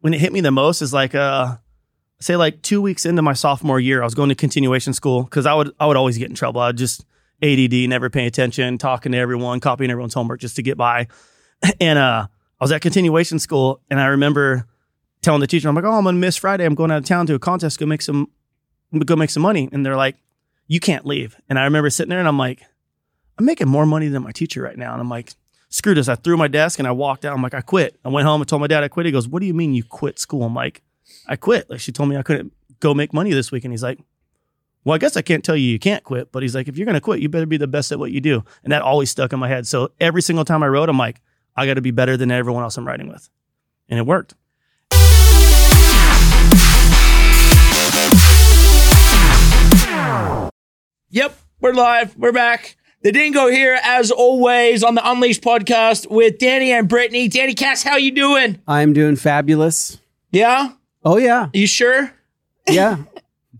when it hit me the most is like uh say like two weeks into my sophomore year, I was going to continuation school because I would I would always get in trouble. I'd just ADD, never paying attention, talking to everyone, copying everyone's homework just to get by. And uh, I was at continuation school, and I remember telling the teacher, "I'm like, oh, I'm gonna miss Friday. I'm going out of town to a contest, go make some, go make some money." And they're like, "You can't leave." And I remember sitting there, and I'm like, "I'm making more money than my teacher right now." And I'm like, "Screw this!" I threw my desk and I walked out. I'm like, "I quit." I went home and told my dad I quit. He goes, "What do you mean you quit school?" I'm like, "I quit." Like she told me I couldn't go make money this week, and he's like, well, I guess I can't tell you you can't quit, but he's like, if you're going to quit, you better be the best at what you do. And that always stuck in my head. So every single time I rode, I'm like, I got to be better than everyone else I'm riding with. And it worked. Yep, we're live. We're back. The Dingo here, as always, on the Unleashed podcast with Danny and Brittany. Danny Cass, how you doing? I'm doing fabulous. Yeah? Oh yeah, You sure? yeah.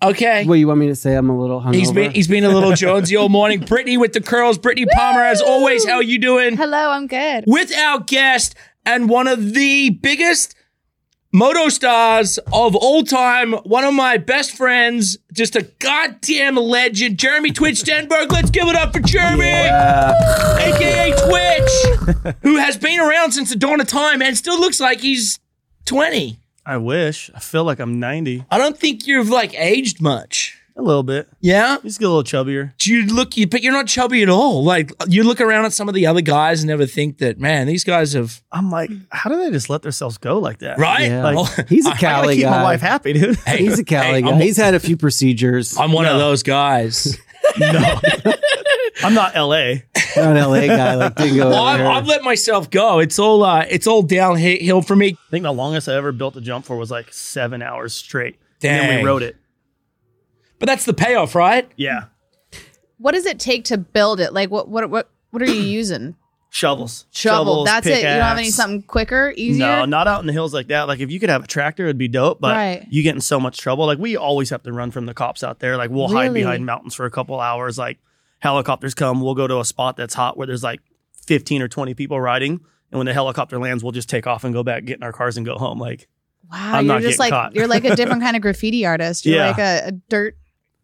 Okay. what you want me to say? I'm a little hungover. He's been he's been a little Jonesy all morning. Brittany with the curls. Brittany Palmer, as always, how are you doing? Hello, I'm good. With our guest and one of the biggest moto stars of all time, one of my best friends, just a goddamn legend, Jeremy Twitch Stenberg. Let's give it up for Jeremy, aka Twitch, who has been around since the dawn of time and still looks like he's 20. I wish. I feel like I'm 90. I don't think you've like aged much. A little bit. Yeah? Just get a little chubbier. Do you look, you, but you're not chubby at all. Like you look around at some of the other guys and never think that, man, these guys have, I'm like, how do they just let themselves go like that? right? Yeah. Like, Well, He's a gotta Cali keep my wife happy, dude. hey, He's a Cali hey, guy. I'm- He's had a few procedures. I'm one of those guys. no. I'm not LA. I'm not an LA guy like Dingo. Well, I've. I've let myself go. It's all uh, it's all downhill for me. I think the longest I ever built a jump for was like seven hours straight. And then we rode it. But that's the payoff, right? Yeah. What does it take to build it? Like, what what what what are you using? Shovels. Shovel. Shovels, That's it. You don't have any something quicker, easier. No, not out in the hills like that. Like if you could have a tractor, it'd be dope. But Right. you get in so much trouble. Like we always have to run from the cops out there. Like we'll hide Really? behind mountains for a couple hours. Like helicopters come, we'll go to a spot that's hot where there's like 15 or 20 people riding. And when the helicopter lands, we'll just take off and go back, get in our cars and go home. Like wow, I'm you're not just getting like caught. you're like a different kind of graffiti artist. You're Yeah. like a, a dirt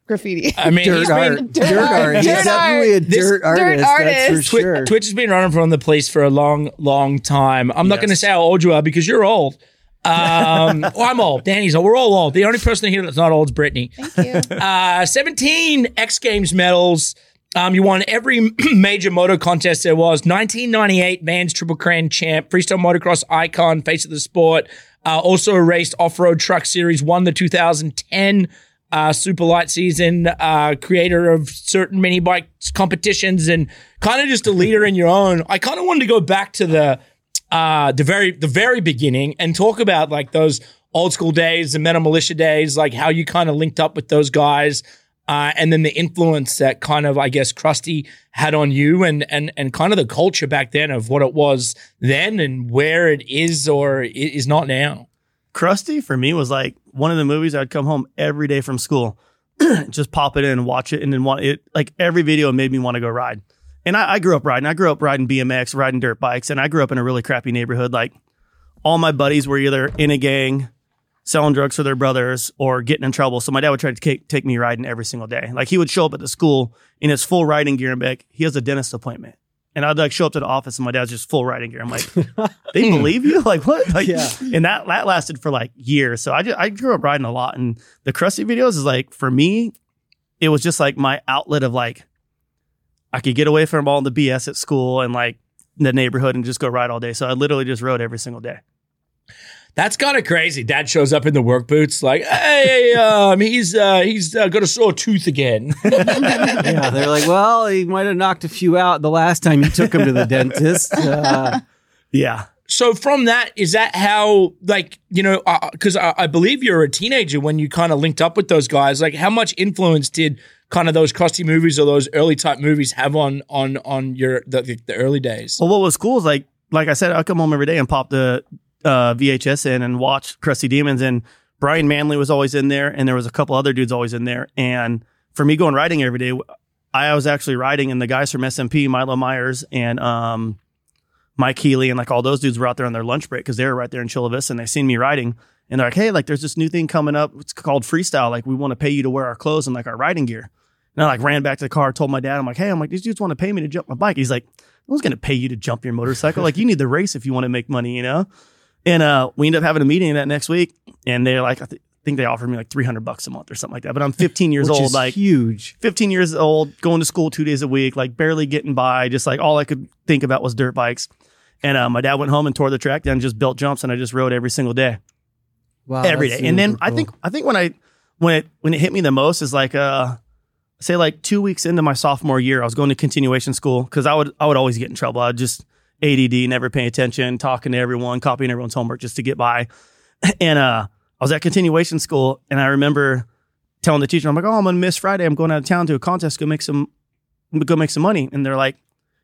graffiti. I mean, dirt art. been, Dirt, Dirt art. art. He's Dirt definitely a art. This- dirt dirt artist. That's for Twi- sure. Twitch has been running from the police for a long, long time. I'm not going to say how old you are because you're old. Um, well, I'm old. Danny's old. We're all old. The only person here that's not old is Brittany. Thank you. Uh, 17 X Games medals. Um, you won every major moto contest there was. 1998 Vans Triple Crown champ, freestyle motocross icon, face of the sport. Uh, also raced off-road truck series. Won the 2010 uh, Super Lite season. Uh, creator of certain mini bike competitions and kind of just a leader in your own. I kind of wanted to go back to the uh the very the very beginning and talk about like those old school days the metal mulisha days like how you kind of linked up with those guys uh and then the influence that kind of i guess crusty had on you and and and kind of the culture back then of what it was then and where it is or is not now Crusty for me was like one of the movies I'd come home every day from school, just pop it in and watch it, and then want it. Like every video made me want to go ride. And I, I grew up riding. I grew up riding BMX, riding dirt bikes, and I grew up in a really crappy neighborhood. Like all my buddies were either in a gang, selling drugs for their brothers, or getting in trouble. So my dad would try to take, take me riding every single day. Like he would show up at the school in his full riding gear and be like, he has a dentist appointment. And I'd like show up to the office and my dad's just full riding gear. I'm like, they believe you? Like what? Like, Yeah. And that that lasted for like years. So I just, I grew up riding a lot, and the Crusty videos is like for me, it was just like my outlet of like I could get away from all the BS at school and like the neighborhood and just go ride all day. So I literally just rode every single day. That's kind of crazy dad shows up in the work boots like hey um he's uh he's uh, got a sore tooth again yeah, they're like, well, he might have knocked a few out the last time you took him to the dentist. Uh, Yeah. so from that is that how like you know because I, I believe you're a teenager when you kind of linked up with those guys like how much influence did kind of those crusty movies or those early type movies have on on on your the, the, the early days Well, what was cool is like, like I said, I come home every day and pop the uh, VHS in and watch Crusty Demons. And Brian Manley was always in there, and there was a couple other dudes always in there. And for me, going riding every day, I was actually riding, and the guys from SMP, Milo Myers and um, Mike Healy and like all those dudes were out there on their lunch break because they were right there in Chula Vista and they seen me riding. And they're like, hey, like there's this new thing coming up. It's called freestyle. Like we want to pay you to wear our clothes and like our riding gear. And I like ran back to the car, told my dad, I'm like, hey, I'm like, these dudes want to pay me to jump my bike. He's like, no one's gonna pay you to jump your motorcycle. like you need the race if you want to make money, you know? And uh, we ended up having a meeting that next week, and they're like, I th- think they offered me like 300 bucks a month or something like that. But I'm 15 years Which old, is like huge. 15 years old, going to school two days a week, like barely getting by. Just like all I could think about was dirt bikes. And uh, my dad went home and tore the track down, just built jumps, and I just rode every single day, Wow, every day. And then super I think I think when I when it when it hit me the most is like uh say like two weeks into my sophomore year, I was going to continuation school because I would I would always get in trouble. I'd just ADD, never paying attention, talking to everyone, copying everyone's homework just to get by. And uh, I was at continuation school, and I remember telling the teacher, "I'm like, oh, I'm gonna miss Friday. I'm going out of town to a contest, go make some, go make some money." And they're like,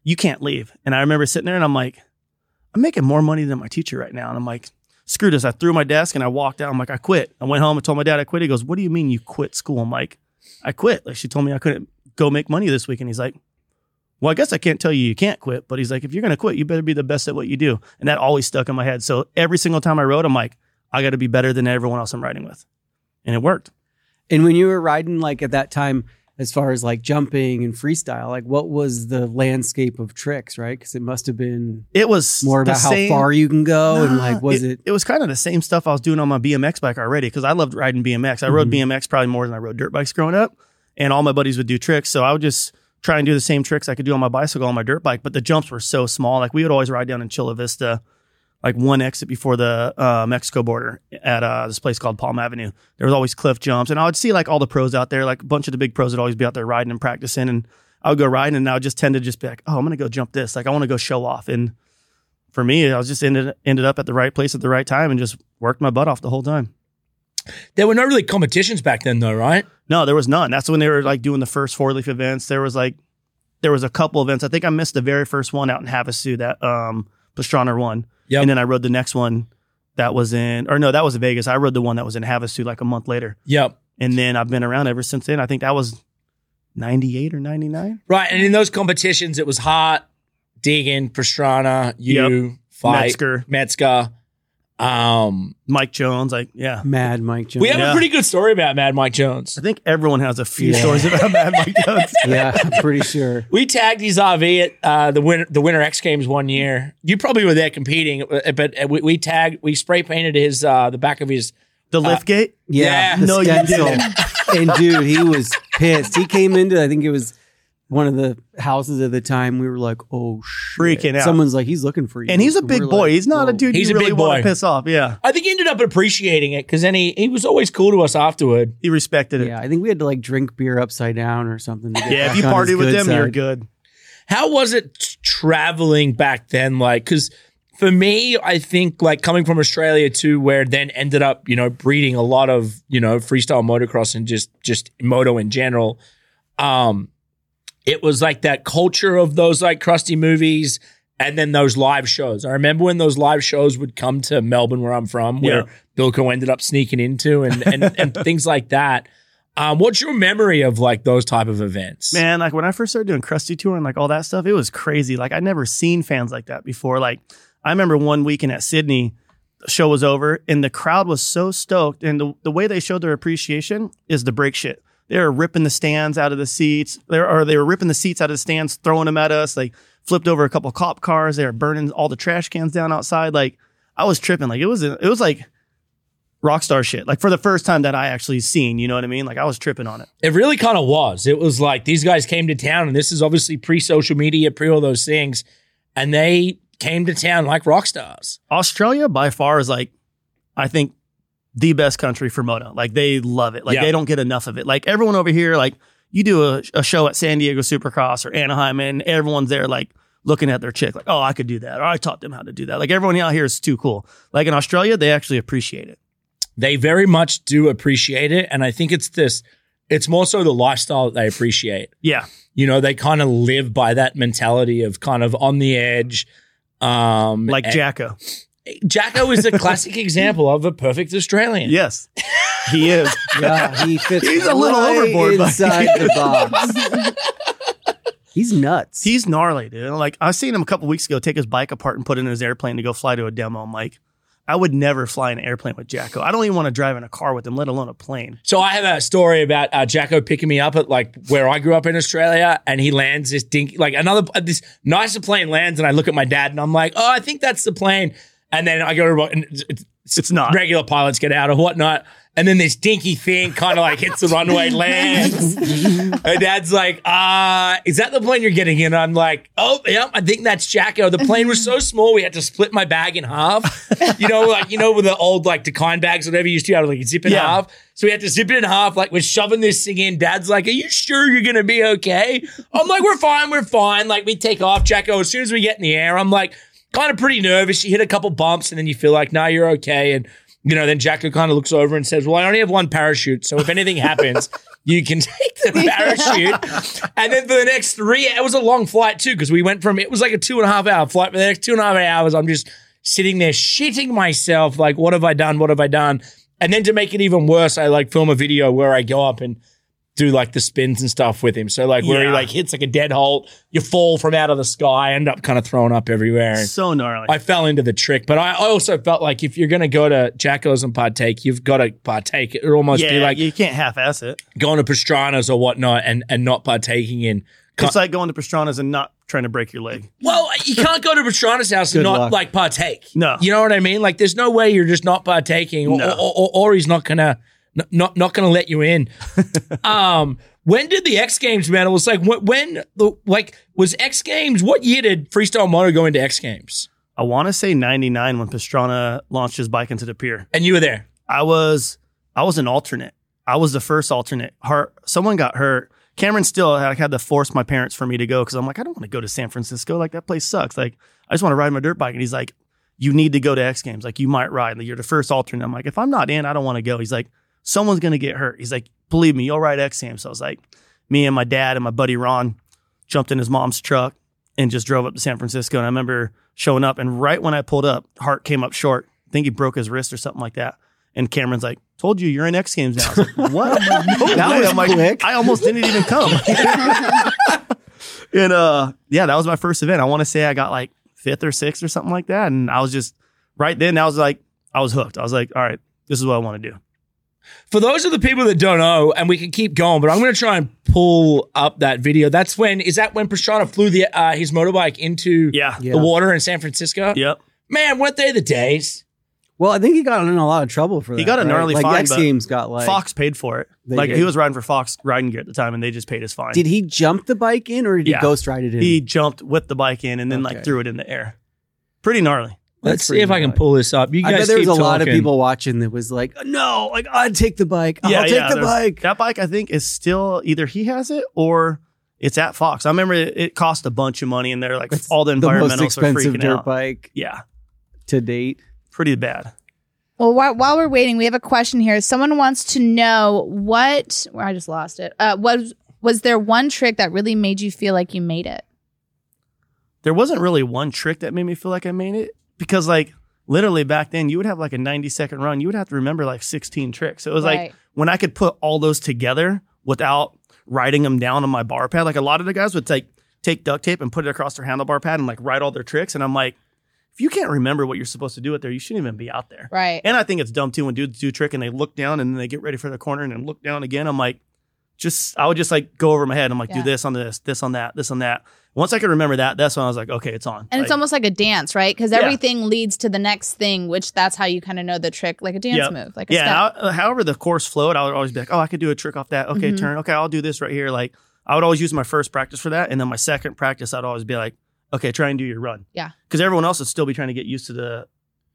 "You can't leave." And I remember sitting there, and I'm like, "I'm making more money than my teacher right now." And I'm like, "Screw this!" I threw my desk and I walked out. I'm like, "I quit." I went home and told my dad I quit. He goes, "What do you mean you quit school?" I'm like, "I quit." Like she told me I couldn't go make money this week, and he's like. Well, I guess I can't tell you you can't quit, but he's like, if you're going to quit, you better be the best at what you do. And that always stuck in my head. So every single time I rode, I'm like, I got to be better than everyone else I'm riding with. And it worked. And when you were riding, like at that time, as far as like jumping and freestyle, like what was the landscape of tricks, right? Because it must have been It was more about how far you can go and like was it? It was kind of the same stuff I was doing on my BMX bike already because I loved riding BMX. I rode Mhm. BMX probably more than I rode dirt bikes growing up, and all my buddies would do tricks. So I would just try and do the same tricks I could do on my bicycle on my dirt bike, but the jumps were so small. Like we would always ride down in Chula Vista, like one exit before the uh, Mexico border at uh, this place called Palm Avenue. There was always cliff jumps, and I would see like all the pros out there. Like a bunch of the big pros would always be out there riding and practicing, and I would go riding, and I would just tend to just be like, oh, I'm gonna go jump this. Like I want to go show off, and for me, I was just ended ended up at the right place at the right time, and just worked my butt off the whole time. There were no really competitions back then, though, right? No, there was none. That's when they were like doing the first four leaf events. There was like there was a couple events. I think I missed the very first one out in Havasu that um Pastrana won. Yep. And then I rode the next one that was in or no, that was Vegas. I rode the one that was in Havasu like a month later. Yep. And then I've been around ever since then. I think that was 98 or 99. Right. And in those competitions, it was Hart, Deegan, Pastrana, you, Faisst, Metzger, Metzger. Um, Mike Jones, like yeah. Mad Mike Jones. we have a Yeah. pretty good story about Mad Mike Jones. I think everyone has a few Yeah. stories about Mad Mike Jones. yeah, I'm pretty sure. We tagged his RV at uh, the winter the Winter X Games one year. You probably were there competing, uh, but we, we tagged we spray painted his uh, the back of his. The lift gate. Yeah, Yeah. the No, you stencil. didn't. and dude, he was pissed. He came into, I think it was one of the houses at the time. We were like, "Oh shit!" Freaking out. Someone's like, "He's looking for you," And he's a we're big like, boy. He's not a dude He's you a really big want boy. to piss off. Yeah. I think he ended up appreciating it because then he he was always cool to us afterward. He respected it. Yeah, I think we had to like drink beer upside down or something. to get Yeah, if you party with good them, you're good. How was it traveling back then? Like, because for me, I think like coming from Australia to where then ended up, you know, breeding a lot of you know freestyle motocross and just just moto in general. Um, it was like that culture of those like crusty movies. And then those live shows. I remember when those live shows would come to Melbourne, where I'm from, where Yeah. Bilko ended up sneaking into, and and, and things like that. Um, what's your memory of like those type of events? Man, like when I first started doing Crusty Tour and like all that stuff, it was crazy. Like I'd never seen fans like that before. Like I remember one weekend at Sydney, the show was over and the crowd was so stoked. And the, the way they showed their appreciation is the break shit. They were ripping the stands out of the seats. They were, or they were ripping the seats out of the stands, throwing them at us. They flipped over a couple cop cars. They were burning all the trash cans down outside. Like I was tripping. Like it was, it was like rock star shit. Like for the first time that I actually seen, you know what I mean? Like I was tripping on it. It really kind of was. It was like these guys came to town, and this is obviously pre social media, pre all those things, and they came to town like rock stars. Australia by far is like, I think the best country for moto. Like they love it. Like Yeah. they don't get enough of it. Like everyone over here, like you do a, a show at San Diego Supercross or Anaheim and everyone's there like looking at their chick like, oh, I could do that. Or I taught them how to do that. Like everyone out here is too cool. Like in Australia, they actually appreciate it. They very much do appreciate it, and I think it's this. It's more so the lifestyle that they appreciate. Yeah. You know, they kind of live by that mentality of kind of on the edge. Um, Like and- Jacko. Jacko is a classic example of a perfect Australian. Yes. He is. Yeah, he fits. He's a little right overboard, but- inside the box. He's nuts. He's gnarly, dude. Like I seen him a couple weeks ago take his bike apart and put it in his airplane to go fly to a demo. I'm like, I would never fly an airplane with Jacko. I don't even want to drive in a car with him, let alone a plane. So I have a story about uh, Jacko picking me up at like where I grew up in Australia, and he lands this dinky, like another uh, this nicer plane lands, and I look at my dad, and I'm like, oh, I think that's the plane, and then I go to and it's, it's It's not. regular pilots get out or whatnot. And then this dinky thing kind of like hits the runway, lands. and dad's like, uh, is that the plane you're getting in? I'm like, oh, yeah, I think that's Jacko. The plane was so small, we had to split my bag in half. You know, like, you know, with the old like decline bags, whatever you used to have, like zip it in Yeah. half. So we had to zip it in half. Like, we're shoving this thing in. Dad's like, are you sure you're going to be okay? I'm like, we're fine, we're fine. Like, we take off, Jacko. As soon as we get in the air, I'm like, kind of pretty nervous. You hit a couple bumps and then you feel like, nah, you're okay. And, you know, then Jacko kind of looks over and says, well, I only have one parachute. So if anything happens, you can take the parachute. and then for the next three, it was a long flight too, because we went from, it was like a two and a half hour flight. For the next two and a half hours, I'm just sitting there shitting myself. Like, what have I done? What have I done? And then to make it even worse, I like film a video where I go up and do like the spins and stuff with him. So like where he like hits like a dead halt, you fall from out of the sky, end up kind of throwing up everywhere. And So gnarly. I fell into the trick, but I I also felt like if you're going to go to Jacko's and partake, you've got to partake. It would almost yeah, be like you can't half-ass it. going to Pastrana's or whatnot and, and not partaking in. It's like going to Pastrana's and not trying to break your leg. Well, you can't go to Pastrana's house and not luck. like partake. No. you know what I mean. Like, there's no way you're just not partaking, or, No. or, or, or he's not gonna n- not not gonna let you in. um, when did the X Games medals like when, when the like was X Games? What year did freestyle moto go into X Games? I want to say 99 when Pastrana launched his bike into the pier. And you were there. I was I was an alternate. I was the first alternate. Her, someone got hurt. Cameron still had, had to force my parents for me to go because I'm like, I don't want to go to San Francisco. Like that place sucks. Like I just want to ride my dirt bike. And he's like, you need to go to X Games. Like you might ride. Like you're the first alternate. I'm like, if I'm not in, I don't want to go. He's like, someone's gonna get hurt. He's like, believe me, you'll ride X Games. So I was like, me and my dad and my buddy Ron jumped in his mom's truck and just drove up to San Francisco. And I remember showing up, and right when I pulled up, Hart came up short. I think he broke his wrist or something like that. And Cameron's like, "Told you, you're in X Games now." I was like, what? that was I'm like, quick. I almost didn't even come. and uh, yeah, that was my first event. I want to say I got like fifth or sixth or something like that. And I was just right then. I was like, I was hooked. I was like, all right, this is what I want to do. For those of the people that don't know, and we can keep going, but I'm going to try and pull up that video. That's when is that when Pastrana flew the uh, his motorbike into Yeah. Yeah. the water in San Francisco? Yep. Man, weren't they the days? Well, I think he got in a lot of trouble for that. He got a right? gnarly like fine, X but Games got like Fox paid for it. They Like did. he was riding for Fox riding gear at the time, and they just paid his fine. Did he jump the bike in or did Yeah. he ghost ride it in? he jumped with the bike in and then Okay. like threw it in the air. Pretty gnarly. Let's see if I can pull this up. You I guys bet there was keep a lot of people watching that was like, no, like I'd take the bike. I'll take the bike. That bike, I think, is still either he has it or it's at Fox. I remember it, it cost a bunch of money, and they're like It's all the the most environmentals are expensive freaking dirt out. bike Yeah, to date. pretty bad. Well, while, while we're waiting, we have a question here. Someone wants to know what well, I just lost it. Uh, was was there one trick that really made you feel like you made it? There wasn't really one trick that made me feel like I made it because, like, literally back then, you would have like a 90 second run. You would have to remember like 16 tricks. It was Right. like when I could put all those together without writing them down on my bar pad. Like a lot of the guys would take take duct tape and put it across their handlebar pad and like write all their tricks. And I'm like, if you can't remember what you're supposed to do out there, you shouldn't even be out there. Right. And I think it's dumb too when dudes do trick and they look down and then they get ready for the corner and then look down again. I'm like, just I would just like go over my head. I'm like, Yeah. do this on this, this on that, this on that. Once I could remember that, that's when I was like, okay, it's on. And it's almost like a dance, right? Because Yeah. everything leads to the next thing, which that's how you kind of know the trick, like a dance Yep. move, like a yeah. I- however the course flowed, I would always be like, oh, I could do a trick off that. Okay, Mhm. turn. Okay, I'll do this right here. Like I would always use my first practice for that, and then my second practice, I'd always be like, okay, try and do your run. Yeah. Because everyone else would still be trying to get used to the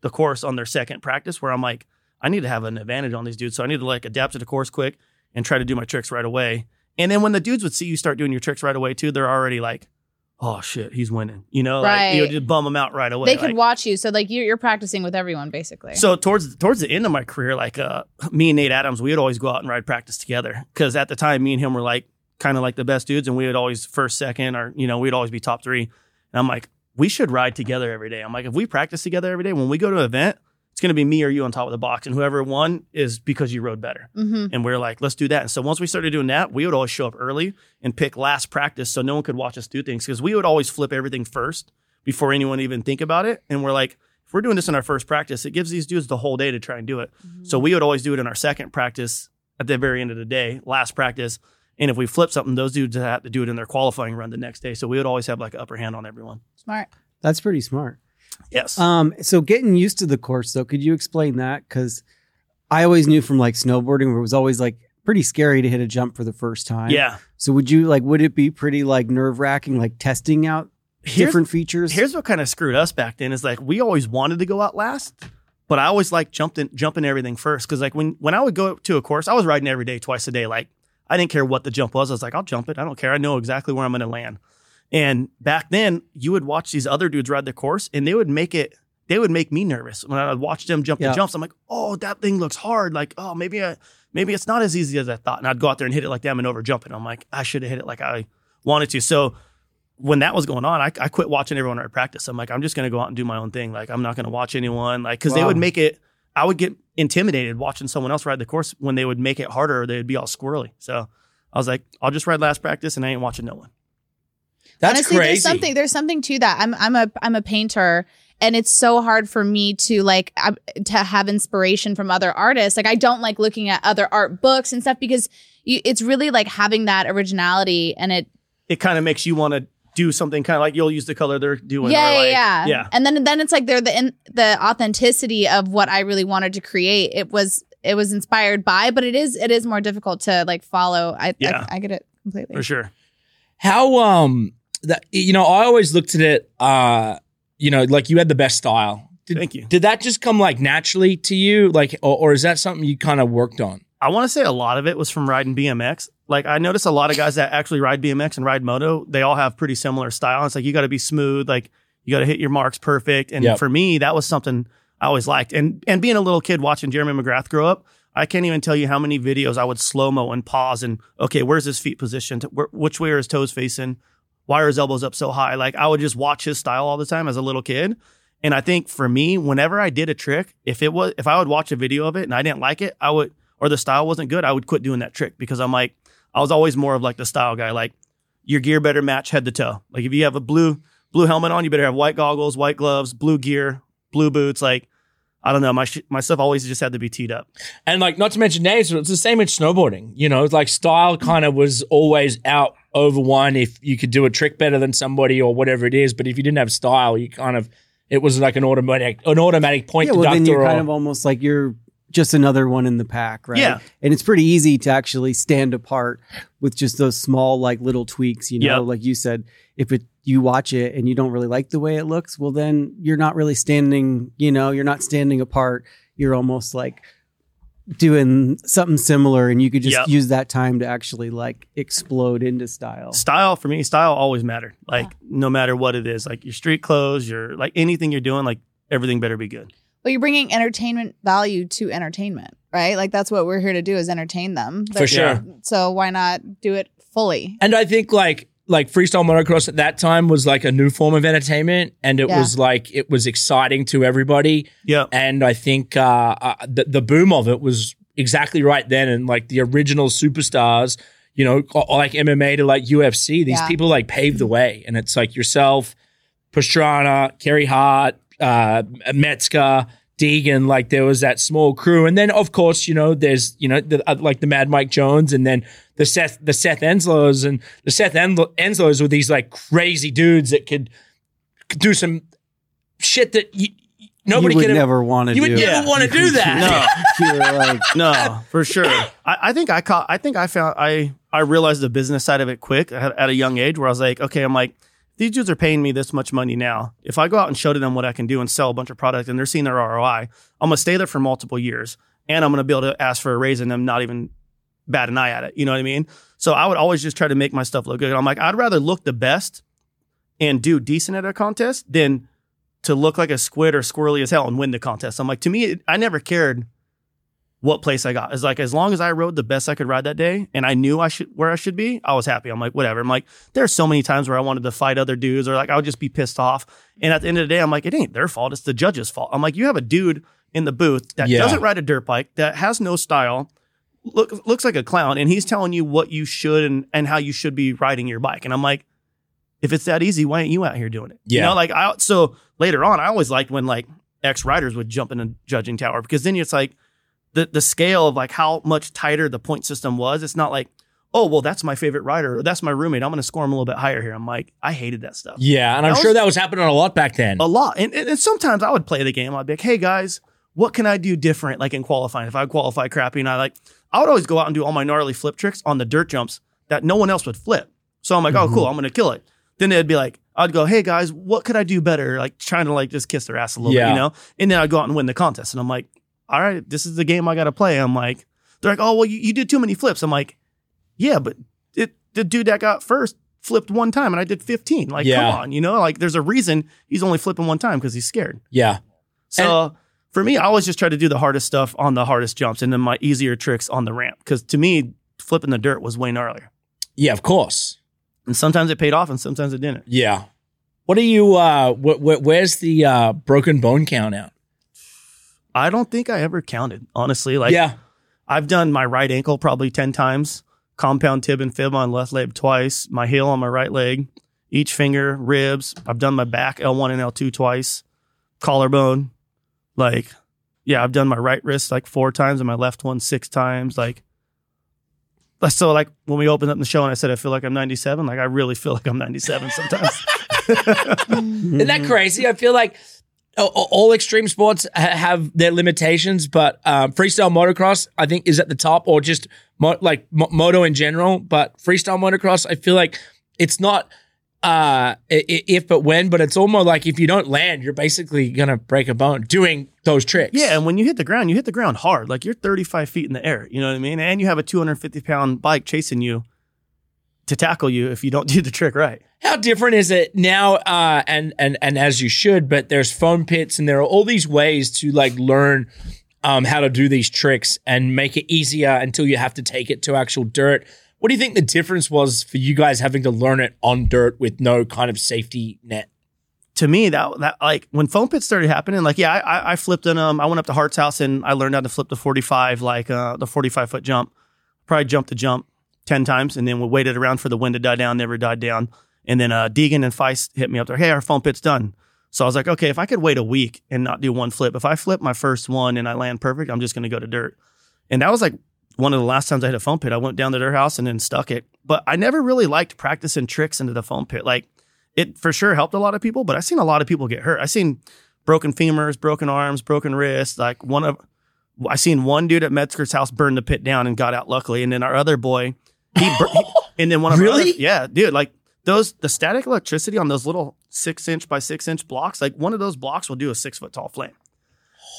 the course on their second practice. Where I'm like, I need to have an advantage on these dudes, so I need to like adapt to the course quick and try to do my tricks right away. And then when the dudes would see you start doing your tricks right away too, they're already like, oh shit, he's winning. You know, like you Right. would just bum them out right away. they could like- watch you, so like you're, you're practicing with everyone basically. so towards towards the end of my career, like uh, me and Nate Adams, we would always go out and ride practice together because at the time, me and him were like kind of like the best dudes, and we would always first, second, or you know, we'd always be top three. And I'm like, we should ride together every day. I'm like, if we practice together every day, when we go to an event, it's going to be me or you on top of the box. And whoever won is because you rode better. Mm-hmm. And we are like, let's do that. And so once we started doing that, we would always show up early and pick last practice so no one could watch us do things because we would always flip everything first before anyone even think about it. And we're like, if we're doing this in our first practice, it gives these dudes the whole day to try and do it. So we would always do it in our second practice at the very end of the day, last practice. And if we flip something, those dudes have to do it in their qualifying run the next day. So we would always have like an upper hand on everyone. Smart. That's pretty smart. Yes. Um, so getting used to the course, though, could you explain that? Because I always knew from like snowboarding, where it was always like pretty scary to hit a jump for the first time. yeah. So would you like? Would it be pretty like nerve wracking, like testing out Here's, different features? here's what kind of screwed us back then is like we always wanted to go out last, but I always like jumping jumping everything first because like when when I would go to a course, I was riding every day, twice a day. Like I didn't care what the jump was. I was like, I'll jump it. I don't care. I know exactly where I'm going to land. And back then, you would watch these other dudes ride the course, and they would make it. They would make me nervous when I would watch them jump Yeah. the jumps. I'm like, oh, that thing looks hard. Like, oh, maybe I, maybe it's not as easy as I thought. And I'd go out there and hit it like them and over jump it. I'm like, I should have hit it like I wanted to. So when that was going on, I, I quit watching everyone at practice. I'm like, I'm just going to go out and do my own thing. Like, I'm not going to watch anyone. Like, because they would make it. I would get intimidated watching someone else ride the course when they would make it harder. or They'd be all squirrely. So I was like, I'll just ride last practice, and I ain't watching no one. That's Honestly, crazy. there's something there's something to that. I'm I'm a I'm a painter and it's so hard for me to like uh, to have inspiration from other artists. Like I don't like looking at other art books and stuff because you, it's really like having that originality and it It kind of makes you want to do something kind of like you'll use the color they're doing. yeah, or yeah, like, yeah, yeah. And then then it's like they're the in, the authenticity of what I really wanted to create. It was it was inspired by, but it is it is more difficult to like follow. I Yeah. I, I get it completely. for sure. How um that you know, I always looked at it uh you know, like you had the best style. Did, Thank you. Did that just come like naturally to you? Like or, or is that something you kind of worked on? I want to say a lot of it was from riding BMX. Like I notice a lot of guys that actually ride BMX and ride moto, they all have pretty similar style. It's like you got to be smooth, like you got to hit your marks perfect. And Yep. for me, that was something I always liked. And and being a little kid watching Jeremy McGrath grow up, I can't even tell you how many videos I would slow mo and pause and okay, where's his feet positioned? Where, which way are his toes facing? Why are his elbows up so high? Like I would just watch his style all the time as a little kid. And I think for me, whenever I did a trick, if it was if I would watch a video of it and I didn't like it, I would or the style wasn't good, I would quit doing that trick because I'm like I was always more of like the style guy. Like your gear better match head to toe. Like if you have a blue blue helmet on, you better have white goggles, white gloves, blue gear, blue boots. Like I don't know, my sh- my stuff always just had to be teed up. And like not to mention names, but it's the same with snowboarding. You know, it's like style kind of was always out over one if you could do a trick better than somebody or whatever it is. But if you didn't have style, you kind of it was like an automatic an automatic point yeah, well, then you're kind of almost like you're just another one in the pack, right? Yeah. And it's pretty easy to actually stand apart with just those small, like little tweaks. You know, Yep. like like you said, if it you watch it and you don't really like the way it looks, well, then you're not really standing. You know, you're not standing apart. You're almost like doing something similar, and you could just Yep. use that time to actually like explode into style. Style for me, style always mattered. Like no matter what it is, like your street clothes, your like anything you're doing, like everything better be good. Well, you're bringing entertainment value to entertainment, right? Like that's what we're here to do is entertain them. For sure. So why not do it fully? And I think like like freestyle motocross at that time was like a new form of entertainment, and it Yeah. was like it was exciting to everybody. Yeah. And I think uh, uh, the the boom of it was exactly right then, and like the original superstars, you know, like MMA to like UFC, these Yeah. people like paved the way, and it's like yourself, Pastrana, Carey Hart, uh, Metzger. Deegan, like there was that small crew, and then of course you know there's you know the, uh, like the Mad Mike Jones, and then the Seth the Seth Enslows, and the Seth En- Enslows were these like crazy dudes that could, could do some shit that you, nobody you would could have never want to you do. would never want to do that. No. You're like, No, for sure. I, I think I caught. I think I found. I I realized the business side of it quick at, at a young age, where I was like, okay, I'm like, these dudes are paying me this much money now. If I go out and show to them what I can do and sell a bunch of product, and they're seeing their ROI, I'm gonna stay there for multiple years, and I'm gonna be able to ask for a raise, and them not even bat an eye at it. You know what I mean? So I would always just try to make my stuff look good. I'm like, I'd rather look the best and do decent at a contest than to look like a squid or squirrely as hell and win the contest. I'm like, to me, I never cared what place I got. It's like as long as I rode the best I could ride that day and I knew I should where I should be, I was happy. I'm like, whatever. I'm like, there's so many times where I wanted to fight other dudes or like I would just be pissed off. And at the end of the day, I'm like, it ain't their fault. It's the judge's fault. I'm like, you have a dude, in the booth that Yeah. doesn't ride a dirt bike, that has no style, look, looks like a clown, and he's telling you what you should and, and how you should be riding your bike. And I'm like, if it's that easy, why ain't you out here doing it? You Yeah. know, like I so later on, I always liked when like ex riders would jump in a judging tower because then it's like the the scale of like how much tighter the point system was. It's not like, oh well, that's my favorite rider or that's my roommate. I'm gonna score him a little bit higher here. I'm like, I hated that stuff Yeah, and I'm That sure that was happening a lot back then. a lot. And, and, and sometimes I would play the game. I'd be like, hey guys, what can I do different? Like in qualifying, if I qualify crappy, and I like, I would always go out and do all my gnarly flip tricks on the dirt jumps that no one else would flip. So I'm like, oh cool, mm-hmm. I'm gonna kill it. Then they'd be like, I'd go, hey guys, what could I do better? Like trying to like just kiss their ass a little Yeah. bit, you know. And then I'd go out and win the contest, and I'm like, all right, this is the game I got to play. I'm like, they're like, oh well, you, you did too many flips. I'm like, yeah, but it, the dude that got first flipped one time, and I did 15. Like, Yeah. come on, you know, like there's a reason he's only flipping one time because he's scared. yeah. So for me, I always just try to do the hardest stuff on the hardest jumps, and then my easier tricks on the ramp. Because to me, flipping the dirt was way gnarlier, Yeah, of course. and sometimes it paid off, and sometimes it didn't. Yeah. What are you uh wh- wh- where's the uh broken bone count out? I don't think I ever counted honestly. Like, yeah. I've done my right ankle probably 10 times, compound tib and fib on left leg twice, my heel on my right leg, each finger, ribs. I've done my back L1 and L2 twice, collarbone. Like, yeah, I've done my right wrist like four times and my left one six times. Like, so like when we opened up the show and I said I feel like I'm 97, like I really feel like I'm 97 sometimes. Isn't that crazy? I feel like all extreme sports have their limitations, but um, freestyle motocross, I think, is at the top, or just mo- like mo- moto in general. But freestyle motocross, I feel like it's not uh, if but when, but it's almost like if you don't land, you're basically gonna break a bone doing those tricks. Yeah, and when you hit the ground, you hit the ground hard. Like you're 35 feet in the air. You know what I mean? And you have a 250 pound bike chasing you to tackle you if you don't do the trick right. How different is it now? Uh, and and and as you should, but there's foam pits, and there are all these ways to like learn um, how to do these tricks and make it easier until you have to take it to actual dirt. What do you think the difference was for you guys having to learn it on dirt with no kind of safety net? To me, that that like when foam pits started happening, like yeah, I, I, flipped in um I went up to Hart's house and I learned how to flip the 45, like uh the 45 foot jump. Probably jumped the jump 10 times and then we waited around for the wind to die down, never died down. And then uh Deegan and Faisst hit me up there, hey, our foam pit's done. So I was like, okay, if I could wait a week and not do one flip, if I flip my first one and I land perfect, I'm just gonna go to dirt. And that was like one of the last times I had a foam pit. I went down to their house and then stuck it. But I never really liked practicing tricks into the foam pit. Like it for sure helped a lot of people, but I've seen a lot of people get hurt. I've seen broken femurs, broken arms, broken wrists. Like one of, I seen one dude at Metzger's house burn the pit down and got out luckily, and then our other boy, he, bur- he- and then one of Really? other- yeah, dude, like those the static electricity on those little six inch by six inch blocks, like one of those blocks will do a six foot tall flame.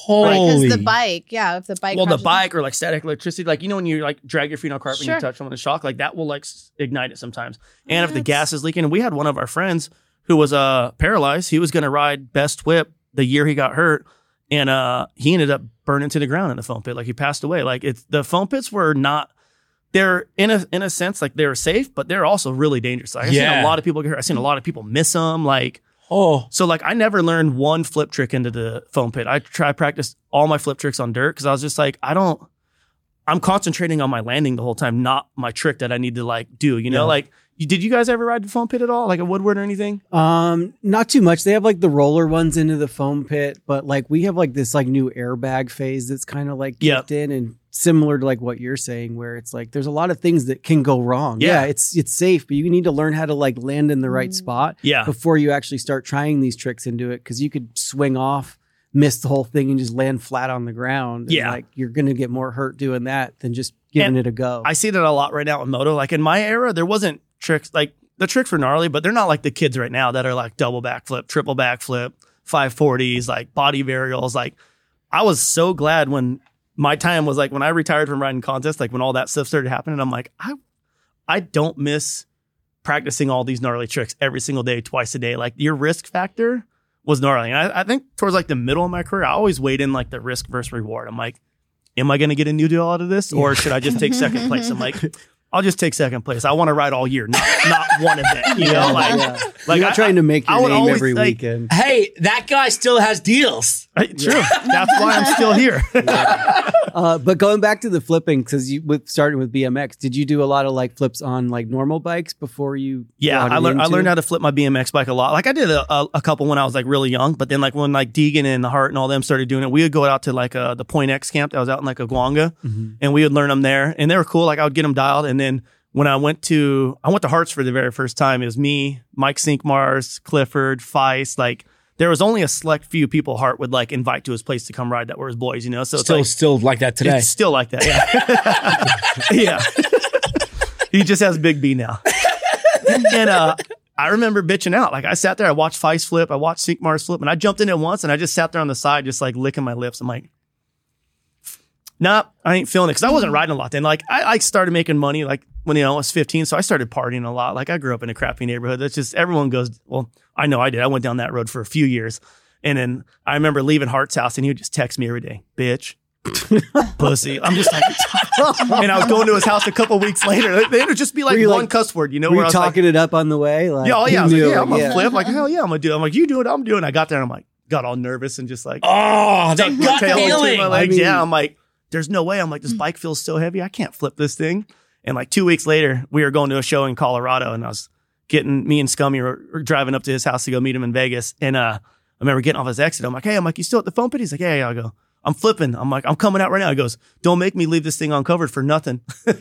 Because Holy, the bike, yeah, if the bike. well, the bike or like static electricity, like you know when you like drag your feet on carpet and you touch them on the shock, like that will like ignite it sometimes. And if the gas is leaking, and we had one of our friends who was uh paralyzed, he was going to ride best whip the year he got hurt, and uh he ended up burning to the ground in the foam pit, like he passed away. Like it's the foam pits were not. They're in a in a sense like they're safe, but they're also really dangerous. Like, I've seen a lot of people get hurt. I've seen a lot of people miss them. Like oh, so like I never learned one flip trick into the foam pit. I try practice all my flip tricks on dirt because I was just like, I don't I'm concentrating on my landing the whole time, not my trick that I need to like do. You know, Yeah. like you, did you guys ever ride the foam pit at all? Like a Woodward or anything? Um, not too much. They have like the roller ones into the foam pit, but like we have like this like new airbag phase that's kind of like Yeah. kicked in and similar to like what you're saying, where it's like there's a lot of things that can go wrong. Yeah. Yeah, it's it's safe, but you need to learn how to like land in the right Mm. spot Yeah. before you actually start trying these tricks into it because you could swing off, miss the whole thing, and just land flat on the ground. And, Yeah. like you're gonna get more hurt doing that than just giving And it a go. I see that a lot right now in moto. Like in my era, there wasn't tricks like the tricks were gnarly, but they're not like the kids right now that are like double backflip, triple backflip, 540s, like body varials. Like I was so glad when my time was like when I retired from riding contests, like when all that stuff started happening, I'm like, I I don't miss practicing all these gnarly tricks every single day, twice a day. Like your risk factor was gnarly. And I, I think towards like the middle of my career, I always weighed in like the risk versus reward. I'm like, am I going to get a new deal out of this or should I just take second place? I'm like, I'll just take second place. I want to ride all year, not not one event. You know, like yeah. like You're I- trying to make your would name always, every like- weekend. Hey, that guy still has deals. I- true. That's why I'm still here. Uh, but going back to the flipping, because you with starting with BMX, did you do a lot of like flips on like normal bikes before you? Yeah, I learned I learned how to flip my BMX bike a lot. Like I did a, a, a couple when I was like really young, but then like when like Deegan and the Hart and all them started doing it, we would go out to like uh, the Point X camp that was out in like Aguanga, Mhm. and we would learn them there, and they were cool. Like I would get them dialed, and then when I went to I went to Hart's for the very first time, it was me, Mike Cinqmars, Clifford, Faisst, like. There was only a select few people Hart would like invite to his place to come ride that were his boys, you know. So it's Still, like still like that today. it's still like that. Yeah. yeah. he just has Big B now. and uh, I remember bitching out. Like I sat there, I watched Faisst flip, I watched Cinqmars flip, and I jumped in it once and I just sat there on the side, just like licking my lips. I'm like, nah, I ain't feeling it. Cause I wasn't riding a lot then. Like I, I started making money like when you know, I was 15. So I started partying a lot. Like I grew up in a crappy neighborhood. That's just everyone goes, well, I know I did. I went down that road for a few years. And then I remember leaving Hart's house and he would just text me every day, bitch, pussy. I'm just like, and I was going to his house a couple weeks later. They would just be like one like- cuss word, you know, Were where you I was like, talking it up on the way? Like, yeah, oh, yeah. I was like, yeah, I'm gonna yeah. flip. Like, hell yeah, I'm gonna do it. I'm like, you do it, I'm doing it. I got there and I'm like, got all nervous and just like, oh, that tucked my gut feeling. my legs. I mean- yeah, I'm like, there's no way. I'm like, this mm. bike feels so heavy. I can't flip this thing. And like two weeks later, we were going to a show in Colorado, and I was getting me and Scummy were, were driving up to his house to go meet him in Vegas. And uh, I remember getting off his exit. I'm like, hey, I'm like, you still at the foam pit? He's like, yeah, yeah. I go, I'm flipping. I'm like, I'm coming out right now. He goes, don't make me leave this thing uncovered for nothing. and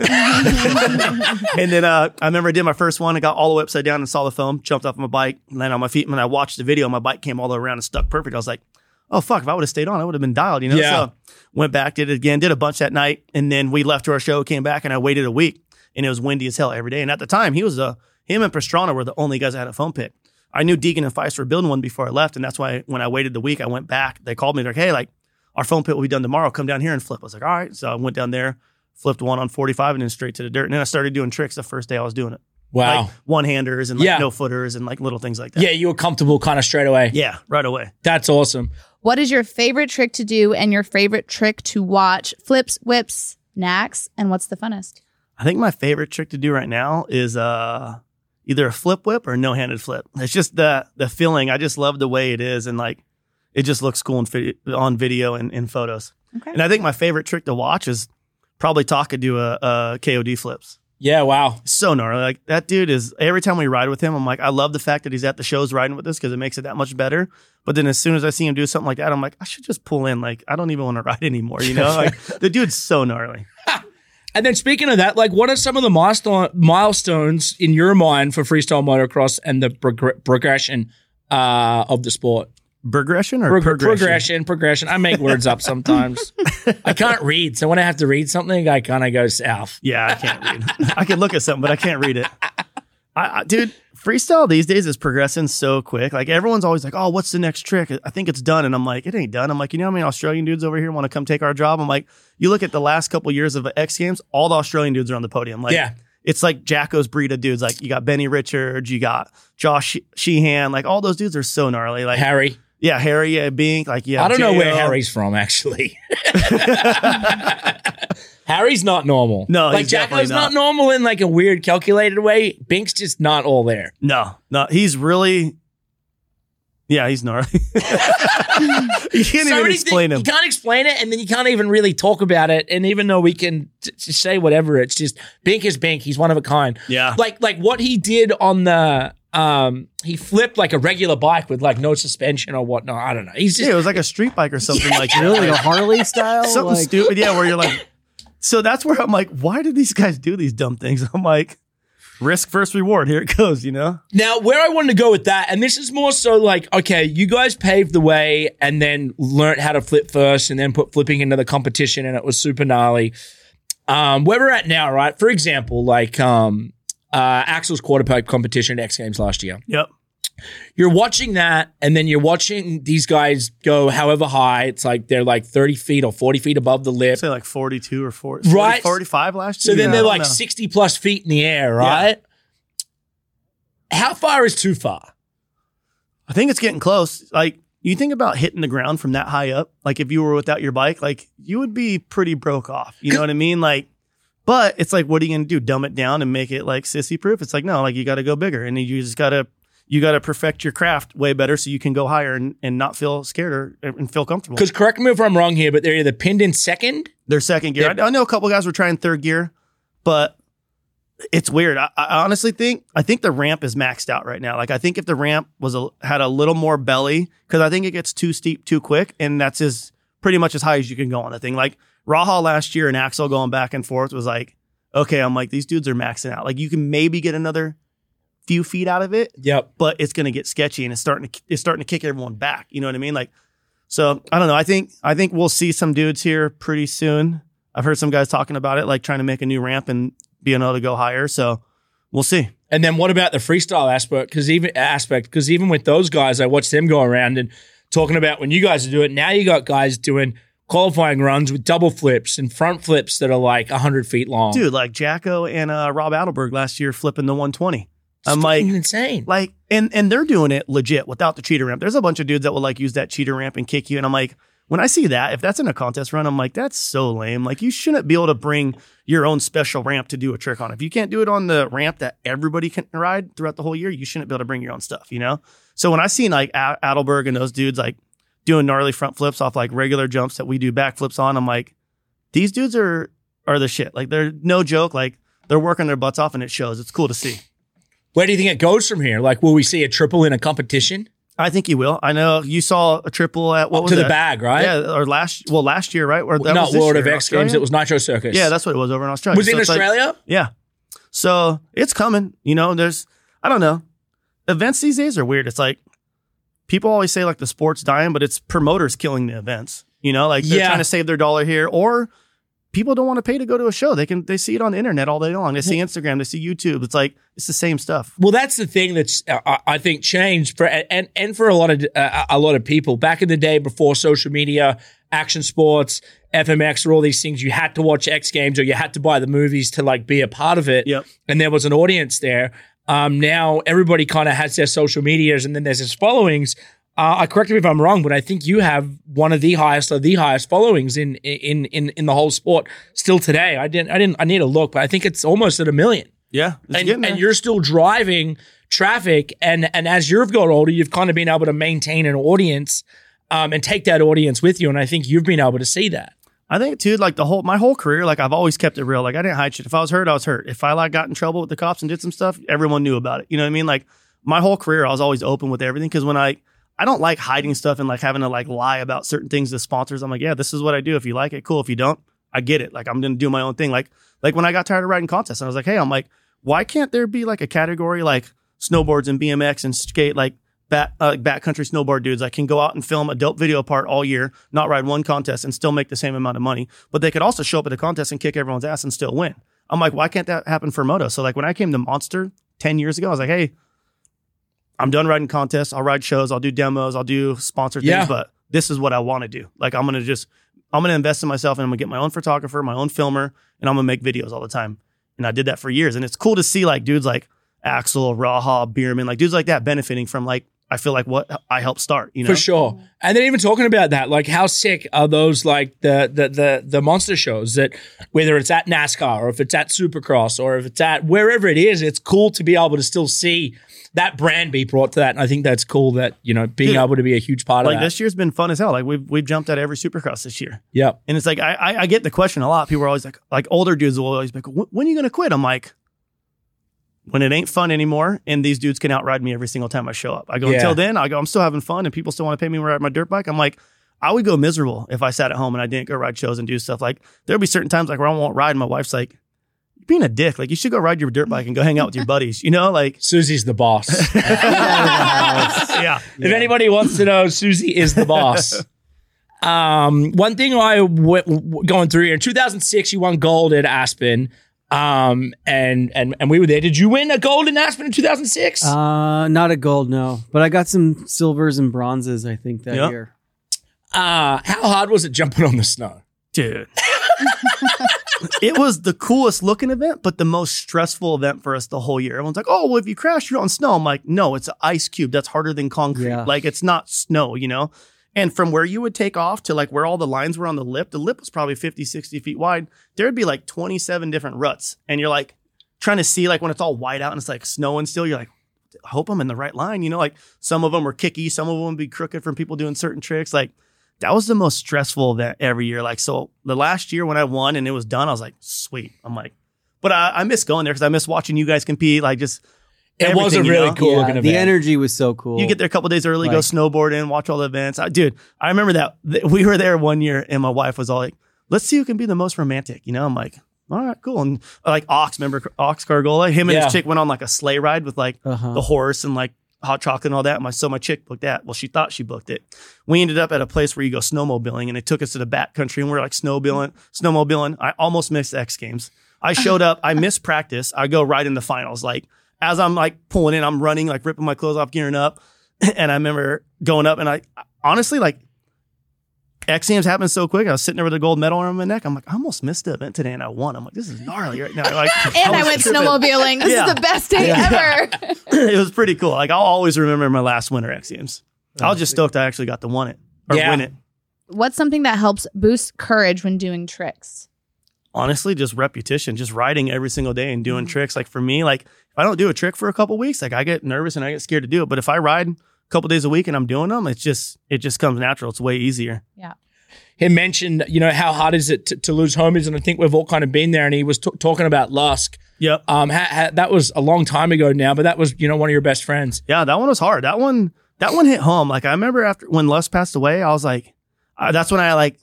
then uh, I remember I did my first one. I got all the way upside down and saw the foam, jumped off my bike, landed on my feet. And when I watched the video, my bike came all the way around and stuck perfect. I was like, oh, fuck, if I would have stayed on, I would have been dialed, you know? Yeah. So went back, did it again, did a bunch that night. And then we left to our show, came back, and I waited a week. And it was windy as hell every day. And at the time, he was a, him and Pastrana were the only guys that had a foam pit. I knew Deegan and Faisst were building one before I left. And that's why when I waited the week, I went back. They called me, they're like, hey, like, our foam pit will be done tomorrow. Come down here and flip. I was like, all right. So I went down there, flipped one on 45 and then straight to the dirt. And then I started doing tricks the first day I was doing it. Wow. Like one handers and like Yeah. no footers and like little things like that. yeah, you were comfortable kind of straight away. Yeah, right away. That's awesome. What is your favorite trick to do and your favorite trick to watch? Flips, whips, knacks, and what's the funnest? I think my favorite trick to do right now is uh either a flip whip or a no-handed flip. It's just the the feeling. I just love the way it is and like it just looks cool in on video and in photos. Okay. And I think my favorite trick to watch is probably Taka do a, a KOD flips. Yeah, wow. so gnarly. Like that dude is every time we ride with him, I'm like, I love the fact that he's at the shows riding with us because it makes it that much better. But then as soon as I see him do something like that, I'm like, I should just pull in. Like, I don't even want to ride anymore. You know, like the dude's so gnarly. And then speaking of that, like, what are some of the milestone milestones in your mind for freestyle motocross and the progr- progression uh, of the sport? Progression or Prog- progression? progression, progression. I make words up sometimes. I can't read, so when I have to read something, I kind of go south. Yeah, I can't read. I can look at something, but I can't read it. I, I, dude, freestyle these days is progressing so quick. Like everyone's always like, "Oh, what's the next trick?" I think it's done, and I'm like, "It ain't done." I'm like, you know how many Australian dudes over here want to come take our job? I'm like, you look at the last couple years of X Games, all the Australian dudes are on the podium. Like, Yeah. it's like Jacko's breed of dudes. Like you got Benny Richards, you got Josh Sheehan, like all those dudes are so gnarly. Like Harry. Yeah, Harry, yeah, Bink, like yeah. I don't know where JL. Harry's from, actually. Harry's not normal. No, like he's Jacko's not. not. normal in like a weird, calculated way. Bink's just not all there. No, no, he's really. Yeah, he's gnarly. you can't So even explain things- him. You can't explain it, and then you can't even really talk about it. And even though we can t- t- say whatever, it's just Bink is Bink. He's one of a kind. Yeah. Like like what he did on the um, he flipped like a regular bike with like no suspension or whatnot. I don't know. He's Yeah, just it was like a street bike or something like that. Really, a Harley style? something Like, stupid. Yeah, where you're like. So that's where I'm like, why do these guys do these dumb things? I'm like, risk first reward. Here it goes. You know. Now, where I wanted to go with that, and this is more so like, okay, you guys paved the way and then learned how to flip first and then put flipping into the competition and it was super gnarly. Um, where we're at now, right? For example, like um, uh, Axell's quarter pipe competition at X Games last year. Yep. You're watching that and then you're watching these guys go however high. It's like they're like 30 feet or 40 feet above the lip. Say like 42 or 40, Right. 45 last year. So then Yeah, they're like know. 60 plus feet in the air, right? How far is too far? I think it's getting close. Like you think about hitting the ground from that high up. Like if you were without your bike, like you would be pretty broke off. You know what I mean? Like But it's like, what are you going to do? Dumb it down and make it like sissy proof? It's like, no, like you got to go bigger and you just got to, you got to perfect your craft way better so you can go higher and, and not feel scared or and feel comfortable. Because correct me if I'm wrong here, but they're either pinned in second. Their second gear. I, I know a couple guys were trying third gear, but it's weird. I, I honestly think I think the ramp is maxed out right now. Like I think if the ramp was a, had a little more belly, because I think it gets too steep too quick, and that's as pretty much as high as you can go on the thing. Like Raha last year and Axell going back and forth was like, okay, I'm like these dudes are maxing out. Like you can maybe get another few feet out of it, Yep. but it's going to get sketchy and it's starting to it's starting to kick everyone back. You know what I mean? Like, so I don't know. I think I think we'll see some dudes here pretty soon. I've heard some guys talking about it, like trying to make a new ramp and being able to go higher. So we'll see. And then what about the freestyle aspect? Because even aspect, because even with those guys, I watched them go around and talking about when you guys are doing it. Now you got guys doing qualifying runs with double flips and front flips that are like hundred feet long. Dude, like Jacko and uh, Rob Adelberg last year flipping the 120. I'm like, insane. like, and and they're doing it legit without the cheater ramp. There's a bunch of dudes that will like use that cheater ramp and kick you, and I'm like, when I see that, if that's in a contest run, I'm like, that's so lame. Like, you shouldn't be able to bring your own special ramp to do a trick on. If you can't do it on the ramp that everybody can ride throughout the whole year, you shouldn't be able to bring your own stuff. You know. So when I see like Adelberg and those dudes like doing gnarly front flips off like regular jumps that we do backflips on, I'm like, these dudes are are the shit. Like they're no joke. Like they're working their butts off, and it shows. It's cool to see. Where do you think it goes from here? Like, will we see a triple in a competition I think you will. I know you saw a triple at what was to the bag, right? Yeah, or last well last year, right? Or that Not was World year of X Games. It was Nitro Circus. Yeah, that's what it was over in Australia. was So in it's like- Australia. yeah. So it's coming. You know, there's I don't know. Events these days are weird. It's like people always say like the sport's dying, but it's promoters killing the events. You know, like they're Yeah. trying to save their dollar here, or people don't want to pay to go to a show. They can they see it on the internet all day long. They see Instagram, they see YouTube. It's like it's the same stuff. Well, that's the thing that's uh, I- think changed for and and for a lot of uh, a lot of people back in the day before social media, action sports, FMX, or all these things. You had to watch X Games or you had to buy the movies to like be a part of it. Yep. And there was an audience there. Um, now everybody kind of has their social medias and then there's his followings. Uh, I correct me if I'm wrong, but I think you have one of the highest or the highest followings in in in in the whole sport still today. I didn't I didn't I need a look, but I think it's almost at a million Yeah, and, and you're still driving traffic and and as you've got older you've kind of been able to maintain an audience um, and take that audience with you and i think you've been able to see that I think too, like the whole my whole career, like I've always kept it real. Like I didn't hide shit. If I was hurt, I was hurt. If I like got in trouble with the cops and did some stuff, everyone knew about it. You know what I mean? Like my whole career, I was always open with everything. Because when I I don't like hiding stuff and like having to like lie about certain things to sponsors. I'm like, yeah, this is what I do. If you like it, cool. If you don't, I get it. Like I'm gonna do my own thing. Like like when I got tired of riding contests, I was like, hey, I'm like, why can't there be like a category like snowboards and BMX and skate like back uh, backcountry snowboard dudes that can go out and film a dope video part all year, not ride one contest and still make the same amount of money, but they could also show up at a contest and kick everyone's ass and still win. I'm like, why can't that happen for moto? So like when I came to Monster 10 years ago, I was like, hey, I'm done riding contests. I'll ride shows. I'll do demos. I'll do sponsored Yeah. things, but this is what I want to do. Like I'm gonna just I'm gonna invest in myself and I'm gonna get my own photographer, my own filmer, and I'm gonna make videos all the time. And I did that for years. And it's cool to see like dudes like Axell, Raha, Bereman, like dudes like that benefiting from like I feel like what I helped start. You know, for sure and then even talking about that like how sick are those like the the the, the monster shows that whether it's at nascar or if it's at supercross or if it's at wherever it is it's cool to be able to still see that brand be brought to that and i think that's cool that you know being Dude, able to be a huge part of that. Like this year's been fun as hell. Like we've we've jumped at every Supercross this year, yep and it's like I I, get the question a lot. People are always like like older dudes will always be like, "When- when are you gonna quit? I'm like. When it ain't fun anymore, and these dudes can outride me every single time I show up. I go Yeah. until then. I go. I'm still having fun, and people still want to pay me to ride my dirt bike. I'm like, I would go miserable if I sat at home and I didn't go ride shows and do stuff. Like there'll be certain times like where I won't ride. And my wife's like, "You're being a dick. Like you should go ride your dirt bike and go hang out with your buddies." You know, like susie's the boss yeah, If anybody wants to know, Susie is the boss. um, one thing I I w- w- going through here in 2006, you won gold at Aspen. Um, and and and we were there. Did you win a gold in Aspen in 2006? Uh, not a gold, no. But I got some silvers and bronzes, I think, that Yep. year. Uh, how hard was it jumping on the snow? dude. it was the coolest looking event, but the most stressful event for us the whole year. Everyone's like, "Oh, well, if you crash, you're on snow." I'm like, "No, it's an ice cube. That's harder than concrete. Yeah. Like it's not snow, you know." And from where you would take off to like where all the lines were on the lip, the lip was probably 50, 60 feet wide. There would be like 27 different ruts. And you're like trying to see like when it's all white out and it's like snowing still, you're like, I hope I'm in the right line. You know, like some of them were kicky, some of them would be crooked from people doing certain tricks. Like that was the most stressful event every year. Like, so the last year when I won and it was done, I was like, sweet. I'm like, but I, I miss going there because I miss watching you guys compete. Like, just It was a everything, you really know? cool Yeah, looking the energy was so cool. You get there a couple days early, go Like- snowboarding, watch all the events. I, dude, I remember that th- we were there one year, and my wife was all like, "Let's see who can be the most romantic." You know, I'm like, "All right, cool." And uh, like Ox, remember Ox Cargola? Him and Yeah. his chick went on like a sleigh ride with like Uh-huh. the horse and like hot chocolate and all that. My so my chick booked that. Well, she thought she booked it. We ended up at a place where you go snowmobiling, and they took us to the back country, and we're like snowmobiling, snowmobiling. I almost missed the X Games. I showed up. I missed practice. I go right in the finals. Like as I'm like pulling in, I'm running, like ripping my clothes off, gearing up. And I remember going up, and I honestly like X Games happened so quick. I was sitting there with a gold medal around my neck. I'm like, I almost missed the event today, and I won. I'm like, this is gnarly right now. Like, And I was went tripping. snowmobiling. This Yeah. is the best day Yeah. ever. it was pretty cool. Like I'll always remember my last winter X Games. I was just stoked I actually got to win it or Yeah. win it. What's something that helps boost courage when doing tricks? Honestly, just repetition, just riding every single day and doing tricks. Like for me, like if I don't do a trick for a couple weeks, like I get nervous and I get scared to do it. But if I ride a couple days a week and I'm doing them, it's just it just comes natural. It's way easier. Yeah. He mentioned, you know, how hard is it to, to lose homies, and I think we've all kind of been there. And he was t- talking about Lusk. Yep. Um, ha- ha- that was a long time ago now, but that was, you know, one of your best friends. Yeah, that one was hard. That one, that one hit home. Like I remember after when Lusk passed away, I was like, I, that's when I like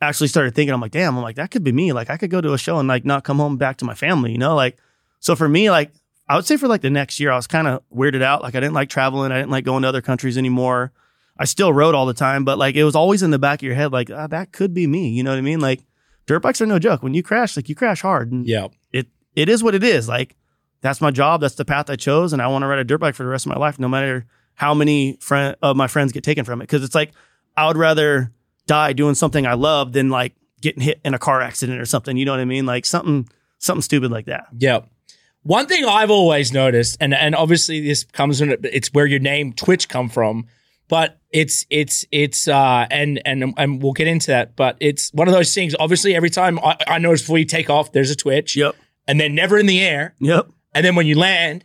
actually started thinking. I'm like, damn. I'm like, that could be me. Like I could go to a show and like not come home back to my family. You know, like so for me, like I would say for like the next year, I was kind of weirded out. Like I didn't like traveling. I didn't like going to other countries anymore. I still rode all the time, but like it was always in the back of your head, like ah, that could be me. You know what I mean? Like dirt bikes are no joke. When you crash, like you crash hard. And Yeah. it it is what it is. Like that's my job. That's the path I chose, and I want to ride a dirt bike for the rest of my life, no matter how many friend of my friends get taken from it. Because it's like I would rather die doing something I love than like getting hit in a car accident or something. You know what I mean? Like something something stupid like that. Yeah. One thing I've always noticed, and and obviously this comes in, it's where your name Twitch come from, but it's it's it's uh and and and we'll get into that, but it's one of those things. Obviously, every time I, I notice before you take off, there's a Twitch, Yep. and then never in the air, Yep. and then when you land,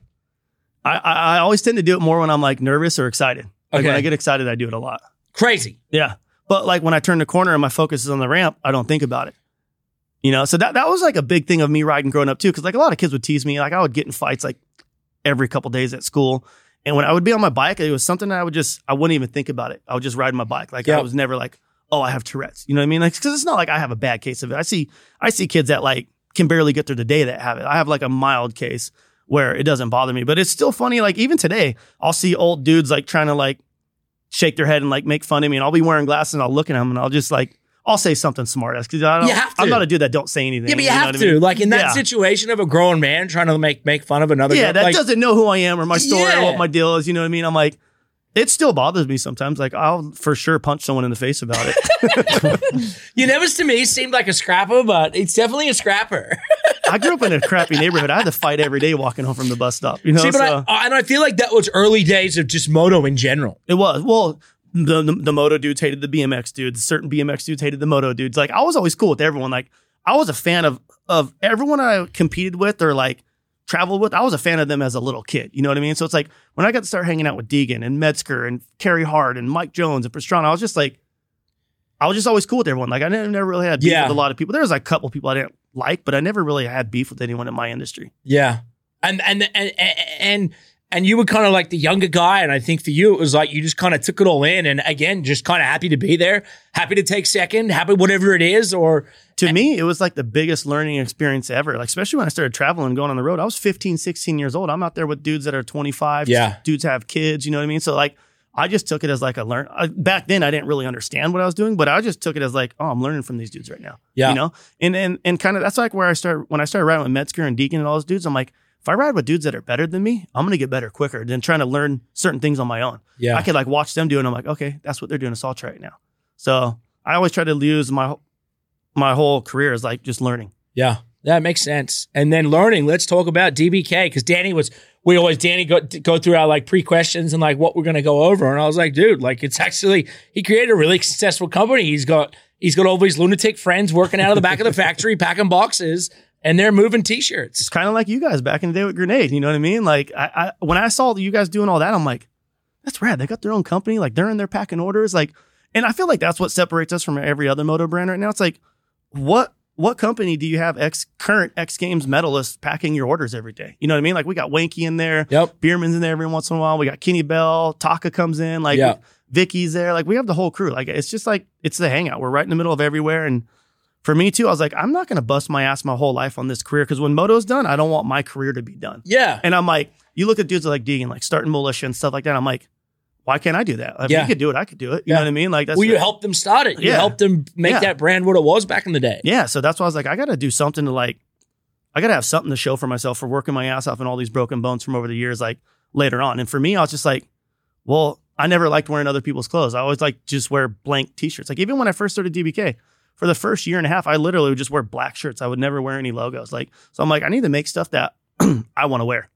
I I, I always tend to do it more when I'm like nervous or excited. Like when I get excited, I do it a lot. crazy. Yeah. But like when I turn the corner and my focus is on the ramp, I don't think about it. You know, so that that was like a big thing of me riding growing up too. Cause like a lot of kids would tease me. Like I would get in fights like every couple days at school. And when I would be on my bike, it was something that I would just I wouldn't even think about it. I would just ride my bike. Like Yeah. I was never like, oh, I have Tourette's. You know what I mean? Like because it's not like I have a bad case of it. I see I see kids that like can barely get through the day that have it. I have like a mild case where it doesn't bother me. But it's still funny. Like even today, I'll see old dudes like trying to like shake their head and like make fun of me, and I'll be wearing glasses and I'll look at them and I'll just like I'll say something smart ass because I don't. You have to. I'm not a dude that don't say anything. Yeah, but you, know have what I to. mean? Like in that Yeah. situation of a grown man trying to make make fun of another. Yeah, guy, that like, doesn't know who I am or my story Yeah. or what my deal is. You know what I mean? I'm like, it still bothers me sometimes. Like I'll for sure punch someone in the face about it. You never to me seemed like a scrapper, but it's definitely a scrapper. I grew up in a crappy neighborhood. I had to fight every day walking home from the bus stop. You know, See, but so I, and I feel like that was early days of just moto in general. it was well. The, the the moto dudes hated the BMX dudes. Certain BMX dudes hated the moto dudes. Like I was always cool with everyone. Like I was a fan of of everyone I competed with or like traveled with. I was a fan of them as a little kid. You know what I mean? So it's like when I got to start hanging out with Deegan and Metzger and Carey Hart and Mike Jones and Pastrana, I was just like, I was just always cool with everyone. Like I never, really had beef Yeah. with a lot of people. There was like a couple people I didn't like, but I never really had beef with anyone in my industry. Yeah, and and and and and you were kind of like the younger guy, and I think for you it was like you just kind of took it all in, and again, just kind of happy to be there, happy to take second, happy whatever it is, or to me, it was like the biggest learning experience ever. Like, especially when I started traveling going on the road. I was 15, 16 years old. I'm out there with dudes that are 25. Yeah. Dudes have kids, you know what I mean? So, like, I just took it as like a learn. I, back then, I didn't really understand what I was doing, but I just took it as like, oh, I'm learning from these dudes right now. Yeah. You know? And, and, and kind of that's like where I started, when I started riding with Metzger and Deegan and all those dudes, I'm like, if I ride with dudes that are better than me, I'm going to get better quicker than trying to learn certain things on my own. yeah, I could like watch them do it and I'm like, okay, that's what they're doing. Try it now. So I always try to use my my whole career is like just learning. yeah, that makes sense. And then learning. Let's talk about DBK because Danny was we always Danny go go through our like pre questions and like what we're gonna go over, and I was like, dude, like it's actually he created a really successful company. He's got he's got all these lunatic friends working out of the back of the factory packing boxes, and they're moving t-shirts. It's kind of like you guys back in the day with Grenade. You know what I mean? Like I, I when I saw you guys doing all that, I'm like, that's rad. They got their own company. Like they're in there packing orders. Like, and I feel like that's what separates us from every other moto brand right now. It's like, what what company do you have X current X Games medalists packing your orders every day? You know what I mean? Like we got Wanky in there, Yep. Bereman's in there every once in a while. We got Kenny Bell, Taka comes in, like Yeah. Vicky's there. Like we have the whole crew. Like it's just like it's the hangout. We're right in the middle of everywhere. And for me too, I was like, I'm not gonna bust my ass my whole life on this career because when moto's done, I don't want my career to be done. Yeah. And I'm like, you look at dudes like Deegan, like starting Mulisha and stuff like that. I'm like, why can't I do that? If Yeah. you could do it, I could do it. You Yeah. know what I mean? Like that's well, you helped them start it. You Yeah. helped them make that brand what it was back in the day. Yeah, so that's why I was like, I got to do something to like, I got to have something to show for myself for working my ass off and all these broken bones from over the years, like later on. And for me, I was just like, well, I never liked wearing other people's clothes. I always like just wear blank t-shirts. Like even when I first started DBK, for the first year and a half, I literally would just wear black shirts. I would never wear any logos. Like, so I'm like, I need to make stuff that I want to wear.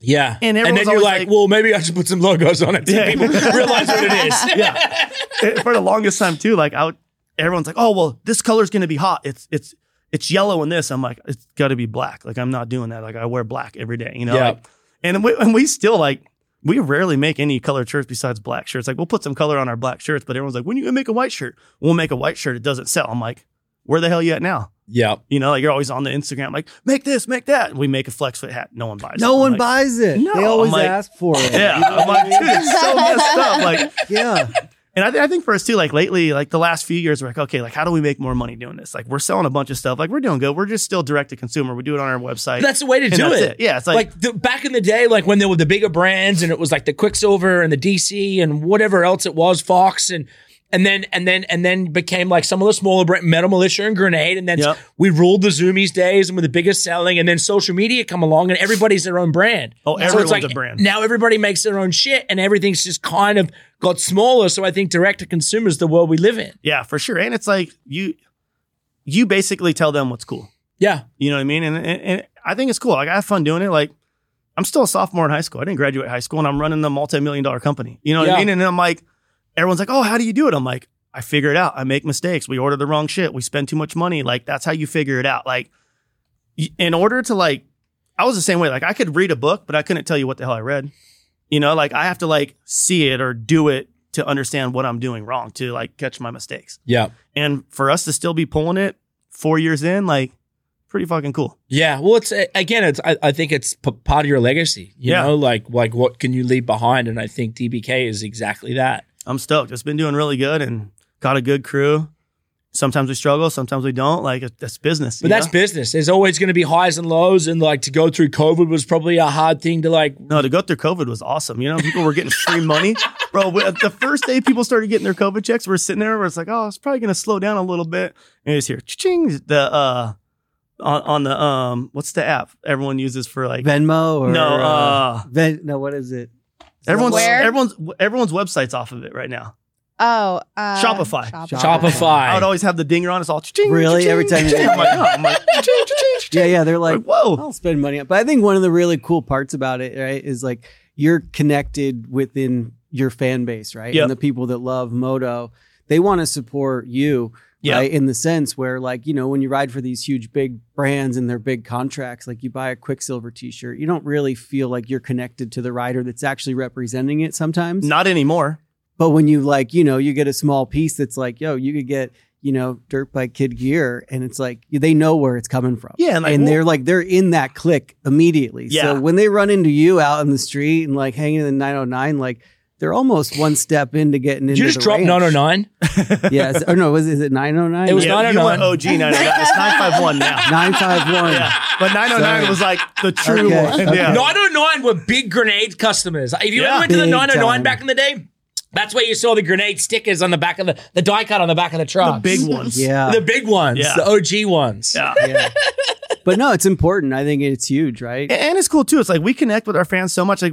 Yeah. And And, then you're like, like- well, maybe I should put some logos on it so Yeah. people realize what it is. Yeah. And eh, for the longest time too, like I would, everyone's like, oh well, this color's gonna be hot. It's it's it's yellow in this. I'm like, it's got to be black. Like I'm not doing that. Like I wear black every day, you know. Yeah. Like, and we, and we still like we rarely make any colored shirts besides black shirts. Like we'll put some color on our black shirts, but everyone's like, when you gonna make a white shirt? We'll make a white shirt. It doesn't sell. I'm like, where the hell you at now? Yeah. You know, like you're always on the Instagram, like make this, make that. And we make a flex fit hat. No one buys. it. No one like, buys it. No, they always I'm like- ask for it. Yeah, You know I'm like, I mean? dude, it's so messed up. Like yeah. and I, th- I think for us too, like lately, like the last few years, we're like, okay, like how do we make more money doing this? Like we're selling a bunch of stuff. Like we're doing good. We're just still direct to consumer. We do it on our website. That's the way to And do that's it. it. Yeah, it's like- like the, back in the day, like when there were the bigger brands and it was like the Quiksilver and the DC and whatever else it was, Fox and and then and then and then became like some of the smaller brand, Metal Mulisha and Grenade, and then Yep. we ruled the Zumiez days and were the biggest selling, and then social media come along and everybody's their own brand. Oh, So everyone's like a brand. Now everybody makes their own shit, and everything's just kind of got smaller. So I think direct to consumer is the world we live in. yeah, for sure. And it's like you, you basically tell them what's cool. Yeah, You know what I mean? And, and, and I think it's cool. Like I have fun doing it. Like I'm still a sophomore in high school. I didn't graduate high school, and I'm running the multi-million dollar company. You know what Yeah. I mean? And I'm like, everyone's like, oh, how do you do it? I'm like, I figure it out. I make mistakes. We order the wrong shit. We spend too much money. Like that's how you figure it out. Like in order to like, I was the same way. Like I could read a book, but I couldn't tell you what the hell I read. You know, like I have to like see it or do it to understand what I'm doing wrong to like catch my mistakes. yeah. And for us to still be pulling it four years in, like pretty fucking cool. Yeah, well, it's again, it's I, I think it's p- part of your legacy. You Yeah. know, like like what can you leave behind? And I think DBK is exactly that. I'm stoked. It's been doing really good and got a good crew. Sometimes we struggle, sometimes we don't. Like it- that's business. But that's know? business. There's always going to be highs and lows, and like to go through COVID was probably a hard thing to like. no to go through COVID was awesome. You know, people were getting free money, bro. we- The first day people started getting their COVID checks, we're sitting there. Where it's like, oh, it's probably gonna slow down a little bit. And it's here, ching the uh on on the um what's the app everyone uses for like Venmo or No, uh, Ven- no, what is it? Everyone's Where? everyone's everyone's websites off of it right now. Oh, uh, Shopify. Shopify. I would always have the dinger on. It's all ching, Really? ching, Every time you- ching. I'm like, oh, I'm like, ching, ching, ching, Yeah, yeah. They're like, like, whoa. I'll spend money on. But I think one of the really cool parts about it, right, is like you're connected within your fan base, right? Yep. And the people that love moto, they want to support you, Yep. right? In the sense where, like, you know, when you ride for these huge big brands and their big contracts, like you buy a Quiksilver T-shirt, you don't really feel like you're connected to the rider that's actually representing it sometimes. Not anymore. But when you like, you know, you get a small piece that's like, yo, you could get, you know, dirt bike kid gear, and it's like they know where it's coming from. Yeah, and, like, and well- they're like they're in that click immediately. Yeah. So when they run into you out in the street and like hanging in the 909, like they're almost one step into getting Did into you just the drop ranch. 909? Yes. Or no, was is it 909? It was Yeah, you 909. went OG 909. It's 951 now. 951. Yeah. But 909 Sorry. was like the true Okay, one. okay. Yeah. 909 were big grenade customers. If you Yeah. ever went to the Big 909 time. back in the day, that's where you saw the grenade stickers on the back of the the die cut on the back of the truck. The big ones. Yeah. the big ones, Yeah. the OG ones. Yeah. yeah. But no, it's important. I think it's huge, right? And it's cool too. It's like we connect with our fans so much. Like,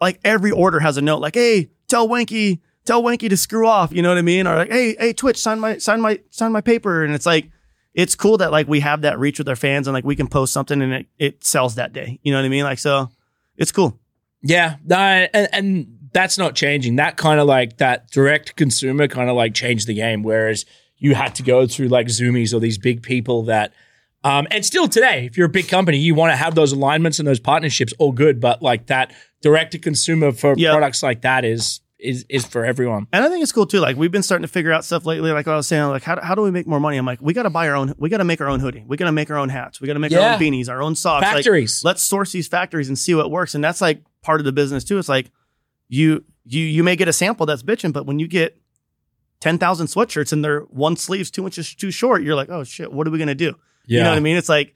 like every order has a note. Like, hey, tell Wanky, tell Wanky to screw off. You know what I mean? Or like, hey, hey, Twitch, sign my, sign my, sign my paper. And it's like, it's cool that like we have that reach with our fans and like we can post something and it, it sells that day. You know what I mean? Like, so it's cool. Yeah, and, and that's not changing. That kind of like that direct consumer kind of like changed the game. Whereas you had to go through like Zumiez or these big people that, um, and still today, if you're a big company, you want to have those alignments and those partnerships, all good. But like that direct to consumer for Yeah. products like that is is is for everyone. And I think it's cool too. Like we've been starting to figure out stuff lately. Like I was saying, like how, how do we make more money? I'm like, we got to buy our own. We got to make our own hoodie. We got to make our own hats. We got to make our own beanies, our own socks. Like, Factories. let's source these factories and see what works. And that's like part of the business too. It's like you you you may get a sample that's bitching, but when you get ten thousand sweatshirts and they're one sleeve's two inches too short, you're like, oh shit, what are we gonna do? You know what I mean? It's like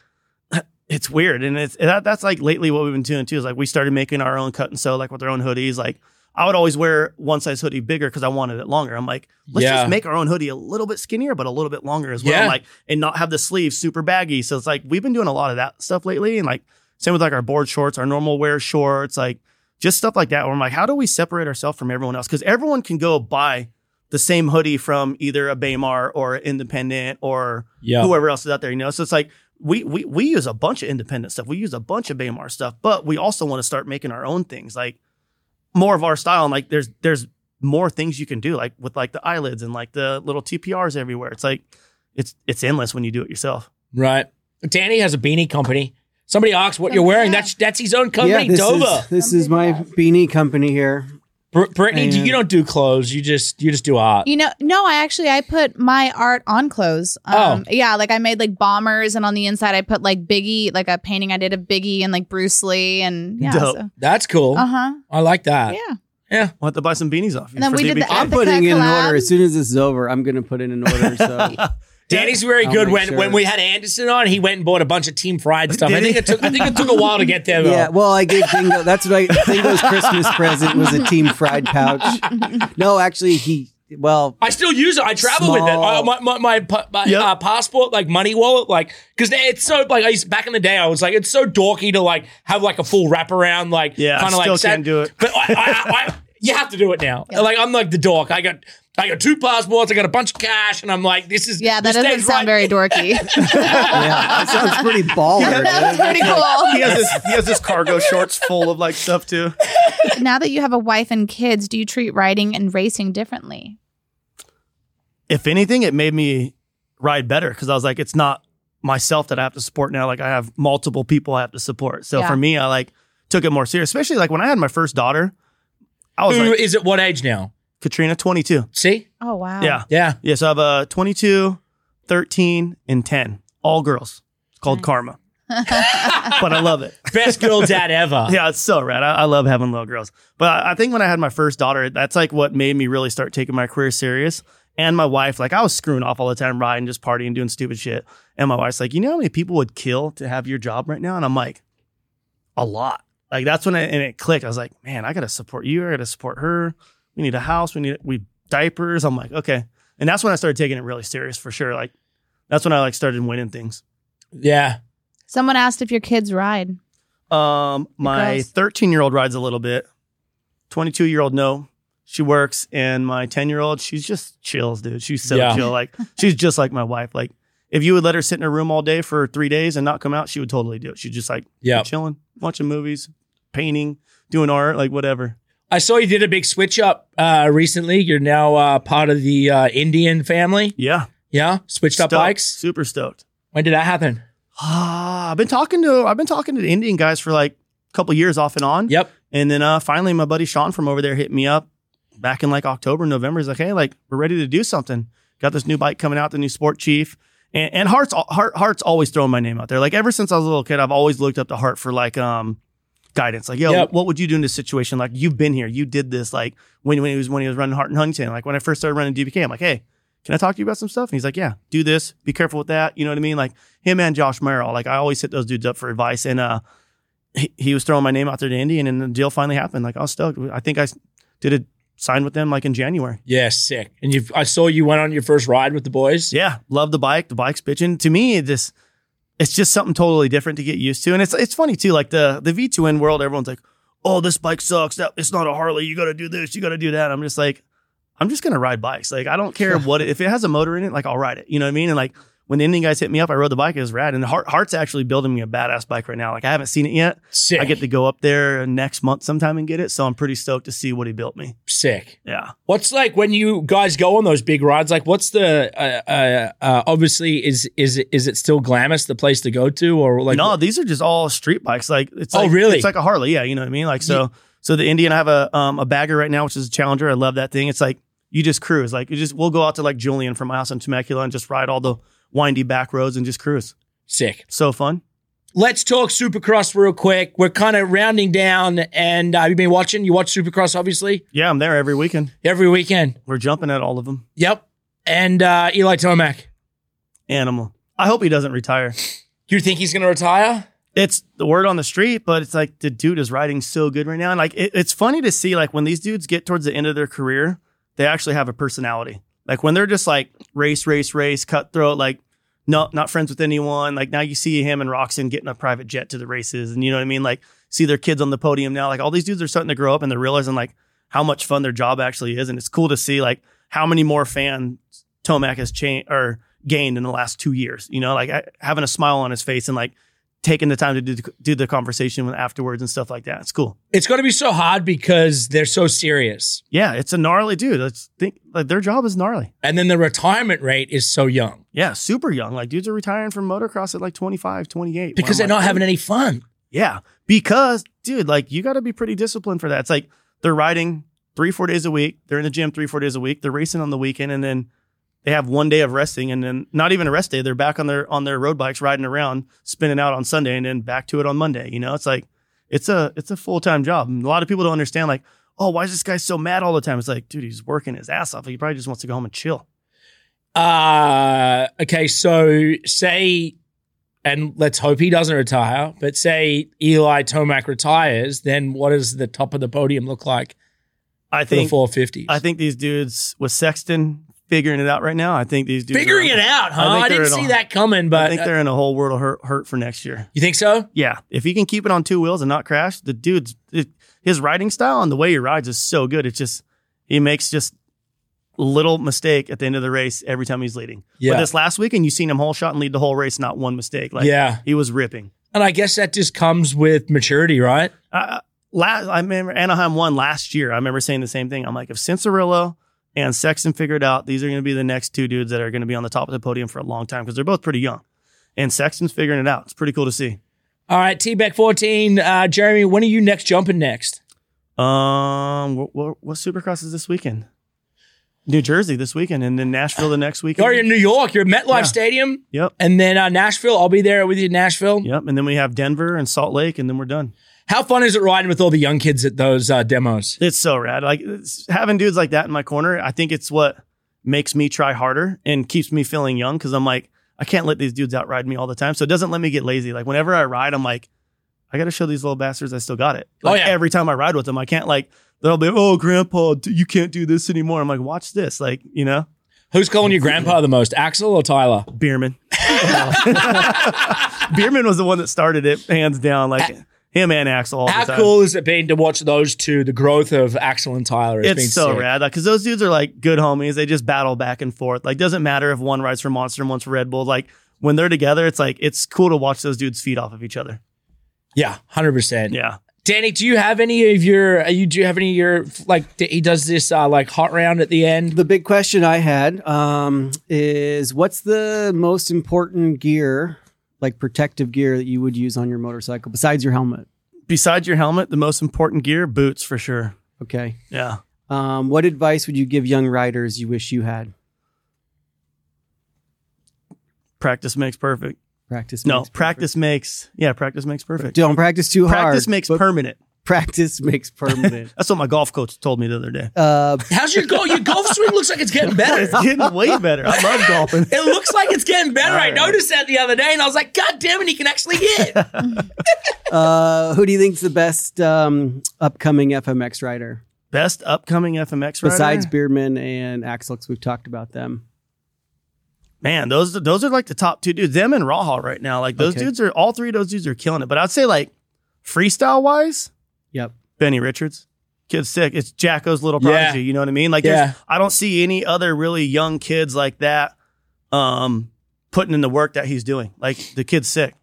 it's weird, and it's that, that's like lately what we've been doing too. Is like we started making our own cut and sew, like with our own hoodies. Like I would always wear one size hoodie bigger because I wanted it longer. I'm like, let's Yeah. just make our own hoodie a little bit skinnier, but a little bit longer as well. Yeah. Like and not have the sleeves super baggy. So it's like we've been doing a lot of that stuff lately, and like same with like our board shorts, our normal wear shorts, like just stuff like that. Where I'm like, how do we separate ourselves from everyone else? Because everyone can go buy the same hoodie from either a Baymar or Independent or Yeah. whoever else is out there, you know. So it's like we we we use a bunch of independent stuff. We use a bunch of Baymar stuff, but we also want to start making our own things, like more of our style. And like there's there's more things you can do, like with like the eyelids and like the little TPRs everywhere. It's like it's it's endless when you do it yourself. Right. Danny has a beanie company. Somebody asks what you're wearing. That's that's his own company, yeah, this Dover. is this is my beanie company here. Br- Brittany, do- you don't do clothes. You just you just do art. You know, no, I actually I put my art on clothes. Um, Oh. yeah, like I made like bombers, and on the inside I put like Biggie, like a painting I did of Biggie and like Bruce Lee, and yeah, Dope. so, That's cool. uh huh, I like that. yeah. Yeah. We'll have to buy some beanies off you. And then for we did DBK. the I'm Epica putting in an collab. order as soon as this is over. I'm going to put in an order. So Danny's very I'll good. make When sure. when we had Anderson on, he went and bought a bunch of Team Fried stuff. I Did think he? it took I think it took a while to get there. Though. yeah, well, I gave Dingo. That's what I Dingo's Christmas present was a team fried pouch. No, actually, he well. I still use it. I travel with it. Small. Uh, my my, my, pa- my Yep. uh, passport, like money wallet, like because it's so like I used, back in the day, I was like it's so dorky to like have like a full wraparound, like Yeah, I kind of still like set- can't do it. But I, I, I, you have to do it now. Like I'm like the dork. I got I got two passports. I got a bunch of cash, and I'm like, this is Yeah, that doesn't sound right- very dorky. Yeah, that sounds pretty baller. That's dude. pretty cool. he has this he has this cargo shorts full of like stuff too. now that you have a wife and kids, do you treat riding and racing differently? if anything, it made me ride better because I was like, it's not myself that I have to support now. Like I have multiple people I have to support. So Yeah. for me, I like took it more serious, especially like when I had my first daughter. I was Who like, is it what age now? Katrina, 22. See, Oh wow. Yeah. yeah, Yeah. So I have a 22, 13, and 10, all girls. It's called Nice. Karma. but I love it. best girl dad ever. Yeah, it's so rad. I, I love having little girls. But I, I think when I had my first daughter, that's like what made me really start taking my career serious. And my wife, like I was screwing off all the time, riding, just partying, doing stupid shit. And my wife's like, you know how many people would kill to have your job right now? And I'm like, a lot. Like that's when it, and it clicked. I was like, man, I gotta support you. I gotta support her. We need a house. We need we diapers. I'm like, okay. And that's when I started taking it really serious for sure. Like that's when I like started winning things. yeah. Someone asked if your kids ride. Um, my 13 year old rides a little bit. 22 year old, no. She works, and my 10 year old, she's just chills, dude. She's so Yeah. chill. Like she's just like my wife. Like if you would let her sit in her room all day for three days and not come out, she would totally do it. She'd just like Yeah. chilling, watching movies, painting, doing art, like whatever. I saw you did a big switch up uh, recently. You're now uh, part of the uh, Indian family. Yeah, Yeah, switched up bikes. super stoked. When did that happen? Ah, I've been talking to I've been talking to the Indian guys for like a couple years off and on. Yep. And then uh, finally, my buddy Sean from over there hit me up back in like October, November. He's like, "Hey, like we're ready to do something. Got this new bike coming out, the new Sport Chief." And, and Hart's Hart, Hart's always throwing my name out there. Like ever since I was a little kid, I've always looked up to Hart for like um guidance. Like, yo, Yep. what would you do in this situation? Like, you've been here, you did this. Like when when he was when he was running Hart and Huntington. Like when I first started running DBK, I'm like, hey. Can I talk to you about some stuff? And he's like, Yeah, do this. Be careful with that. You know what I mean? Like him and Josh Merrill. Like I always hit those dudes up for advice. And uh he, he was throwing my name out there to Indy, and then the deal finally happened. Like I was stoked. I think I did a sign with them like in January. Yeah, sick. And you, I saw you went on your first ride with the boys. Yeah, love the bike. The bike's bitching. To me, it just it's just something totally different to get used to. And it's it's funny too. Like the the V-twin world, everyone's like, "Oh, this bike sucks. That it's not a Harley. You got to do this. You got to do that." I'm just like, I'm just gonna ride bikes. Like I don't care what it, if it has a motor in it. Like I'll ride it. You know what I mean? And like when the Indian guys hit me up, I rode the bike. It was rad. And Hart, Hart's actually building me a badass bike right now. Like I haven't seen it yet. Sick. I get to go up there next month sometime and get it. So I'm pretty stoked to see what he built me. Sick. Yeah. What's like when you guys go on those big rides? Like, what's the uh, uh, uh, obviously is is it, is it still Glamis the place to go to or like no, these are just all street bikes. Like it's Oh, like, really? It's like a Harley. Yeah, you know what I mean. Like so, so the Indian I have a um a bagger right now, which is a Challenger. I love that thing. It's like you just cruise. Like you just we'll go out to like Julian from my house in Temecula and just ride all the windy back roads and just cruise. sick? So fun. Let's talk Supercross real quick. We're kind of rounding down, and uh, you've been watching. You watch Supercross, obviously, Yeah, I'm there every weekend. every weekend. We're jumping at all of them. Yep. And uh, Eli Tomac, Animal. I hope he doesn't retire. you think he's going to retire? It's the word on the street, but it's like the dude is riding so good right now. And like it, it's funny to see like when these dudes get towards the end of their career, they actually have a personality. Like when they're just like race, race, race, cutthroat, like no, not friends with anyone. Like now you see him and Roczen getting a private jet to the races, and you know what I mean. Like see their kids on the podium now. Like all these dudes are starting to grow up and they're realizing like how much fun their job actually is, and it's cool to see like how many more fans Tomac has changed or gained in the last two years. You know, like I- having a smile on his face and like taking the time to do, do the conversation afterwards and stuff like that. It's cool. It's going to be so hard because they're so serious, Yeah, it's a gnarly dude. Let's think like their job is gnarly. and then the retirement rate is so young Yeah, super young. Like dudes are retiring from motocross at like 25, 28. because they're I'm not having any fun. Yeah, because dude, like you got to be pretty disciplined for that. It's like they're riding three, four days a week. They're in the gym three, four days a week. They're racing on the weekend, and then they have one day of resting, and then not even a rest day. They're back on their on their road bikes, riding around, spinning out on Sunday, and then back to it on Monday. You know, it's like it's a it's a full time job. And a lot of people don't understand. Like, oh, why is this guy so mad all the time? It's like, dude, he's working his ass off. He probably just wants to go home and chill. Uh, okay, so say, and let's hope he doesn't retire, but say Eli Tomac retires, then what does the top of the podium look like I for the think 450s? I think these dudes with Sexton figuring it out right now. I think these dudes Figuring are, it out, huh? I I, didn't see a- that coming, but I think uh, they're in a whole world of hurt, hurt for next year. you think so? Yeah, if he can keep it on two wheels and not crash, the dude's it, his riding style and the way he rides is so good. It's just he makes just little mistake at the end of the race every time he's leading. Yeah. But this last weekend, you seen him whole shot and lead the whole race, not one mistake. Like yeah. he was ripping. And I guess that just comes with maturity, right? Uh, last, I remember Anaheim won last year. I remember saying the same thing. I'm like, if Cianciarulo and Sexton figured out these are going to be the next two dudes that are going to be on the top of the podium for a long time because they're both pretty young, and Sexton's figuring it out. It's pretty cool to see. All right, T-Beck 14. Uh, Jeremy, when are you next jumping next? Um, what, what, what Supercross is this weekend? New Jersey this weekend, and then Nashville the next weekend. Oh, you're in New York. You're at MetLife Yeah. Stadium. Yep, And then uh, Nashville. I'll be there with you in Nashville. yep, and then we have Denver and Salt Lake, and then we're done. How fun is it riding with all the young kids at those uh, demos? It's so rad. Like having dudes like that in my corner, I think it's what makes me try harder and keeps me feeling young because I'm like, I can't let these dudes outride me all the time. So it doesn't let me get lazy. Like whenever I ride, I'm like, I got to show these little bastards I still got it. Oh, yeah. every time I ride with them, I can't like they'll be, oh, grandpa, you can't do this anymore. I'm like, watch this, like you know, Who's calling you grandpa the most, Axell or Tyler? Bereman. Bereman was the one that started it, hands down. Like him and Axell. All How the time. cool has it been to watch those two, the growth of Axell and Tyler? has been It's so sick. rad because those dudes are like good homies. They just battle back and forth. Like doesn't matter if one rides for Monster and one's for Red Bull. Like when they're together, it's like it's cool to watch those dudes feed off of each other. Yeah, hundred percent. Yeah. Danny, do you have any of your? uh, You do you have any of your like? He does this uh, like hot round at the end. The big question I had um, is what's the most important gear, like protective gear, that you would use on your motorcycle besides your helmet? Besides your helmet, the most important gear, boots for sure. Okay. Yeah. Um, what advice would you give young riders you wish you had? Practice makes perfect. Practice. No, practice makes yeah, practice makes perfect. Don't practice too hard. Practice makes but permanent. Practice makes permanent. That's what my golf coach told me the other day. uh, How's your golf? Your golf swing looks like it's getting better. It's getting way better. I love golfing. It looks like it's getting better. I noticed that the other day, and I was like, God damn it, he can actually hit. uh, who do you think's the best um, upcoming FMX rider Best upcoming FMX rider. besides Bereman and Axell? 'cause we've talked about them. Man, those those are like the top two dudes. Them and Raha right now. Like those Okay. dudes are all three of those dudes are killing it. But I'd say like freestyle wise, Yep. Benny Richards. Kid's sick. It's Jacko's little Yeah. You know what I mean? Like Yeah. I don't see any other really young kids like that um putting in the work that he's doing. Like the kid's sick.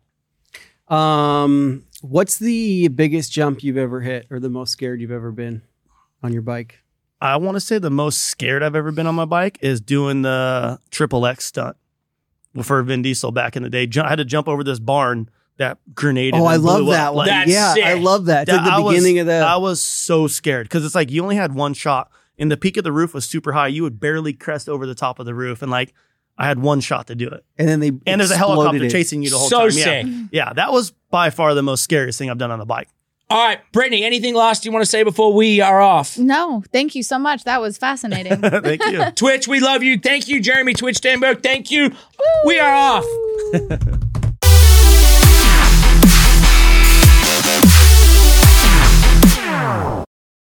Um, what's the biggest jump you've ever hit, or the most scared you've ever been on your bike? I want to say the most scared I've ever been on my bike is doing the triple X stunt for Vin Diesel back in the day. I had to jump over this barn that grenade. Oh, I love that up. one. Like, That's yeah, sick. I love that. It's like that- the I was- beginning of the. I was so scared because it's like you only had one shot, and the peak of the roof was super high. You would barely crest over the top of the roof, and like I had one shot to do it. and then they And there's a helicopter it. chasing you the whole So time. sick. Yeah, yeah, that was by far the most scariest thing I've done on a bike. All right, Brittany, anything last you want to say before we are off? No, thank you so much. That was fascinating. Thank you. Twitch, we love you. Thank you, Jeremy Twitch Stenberg. Thank you. We are off.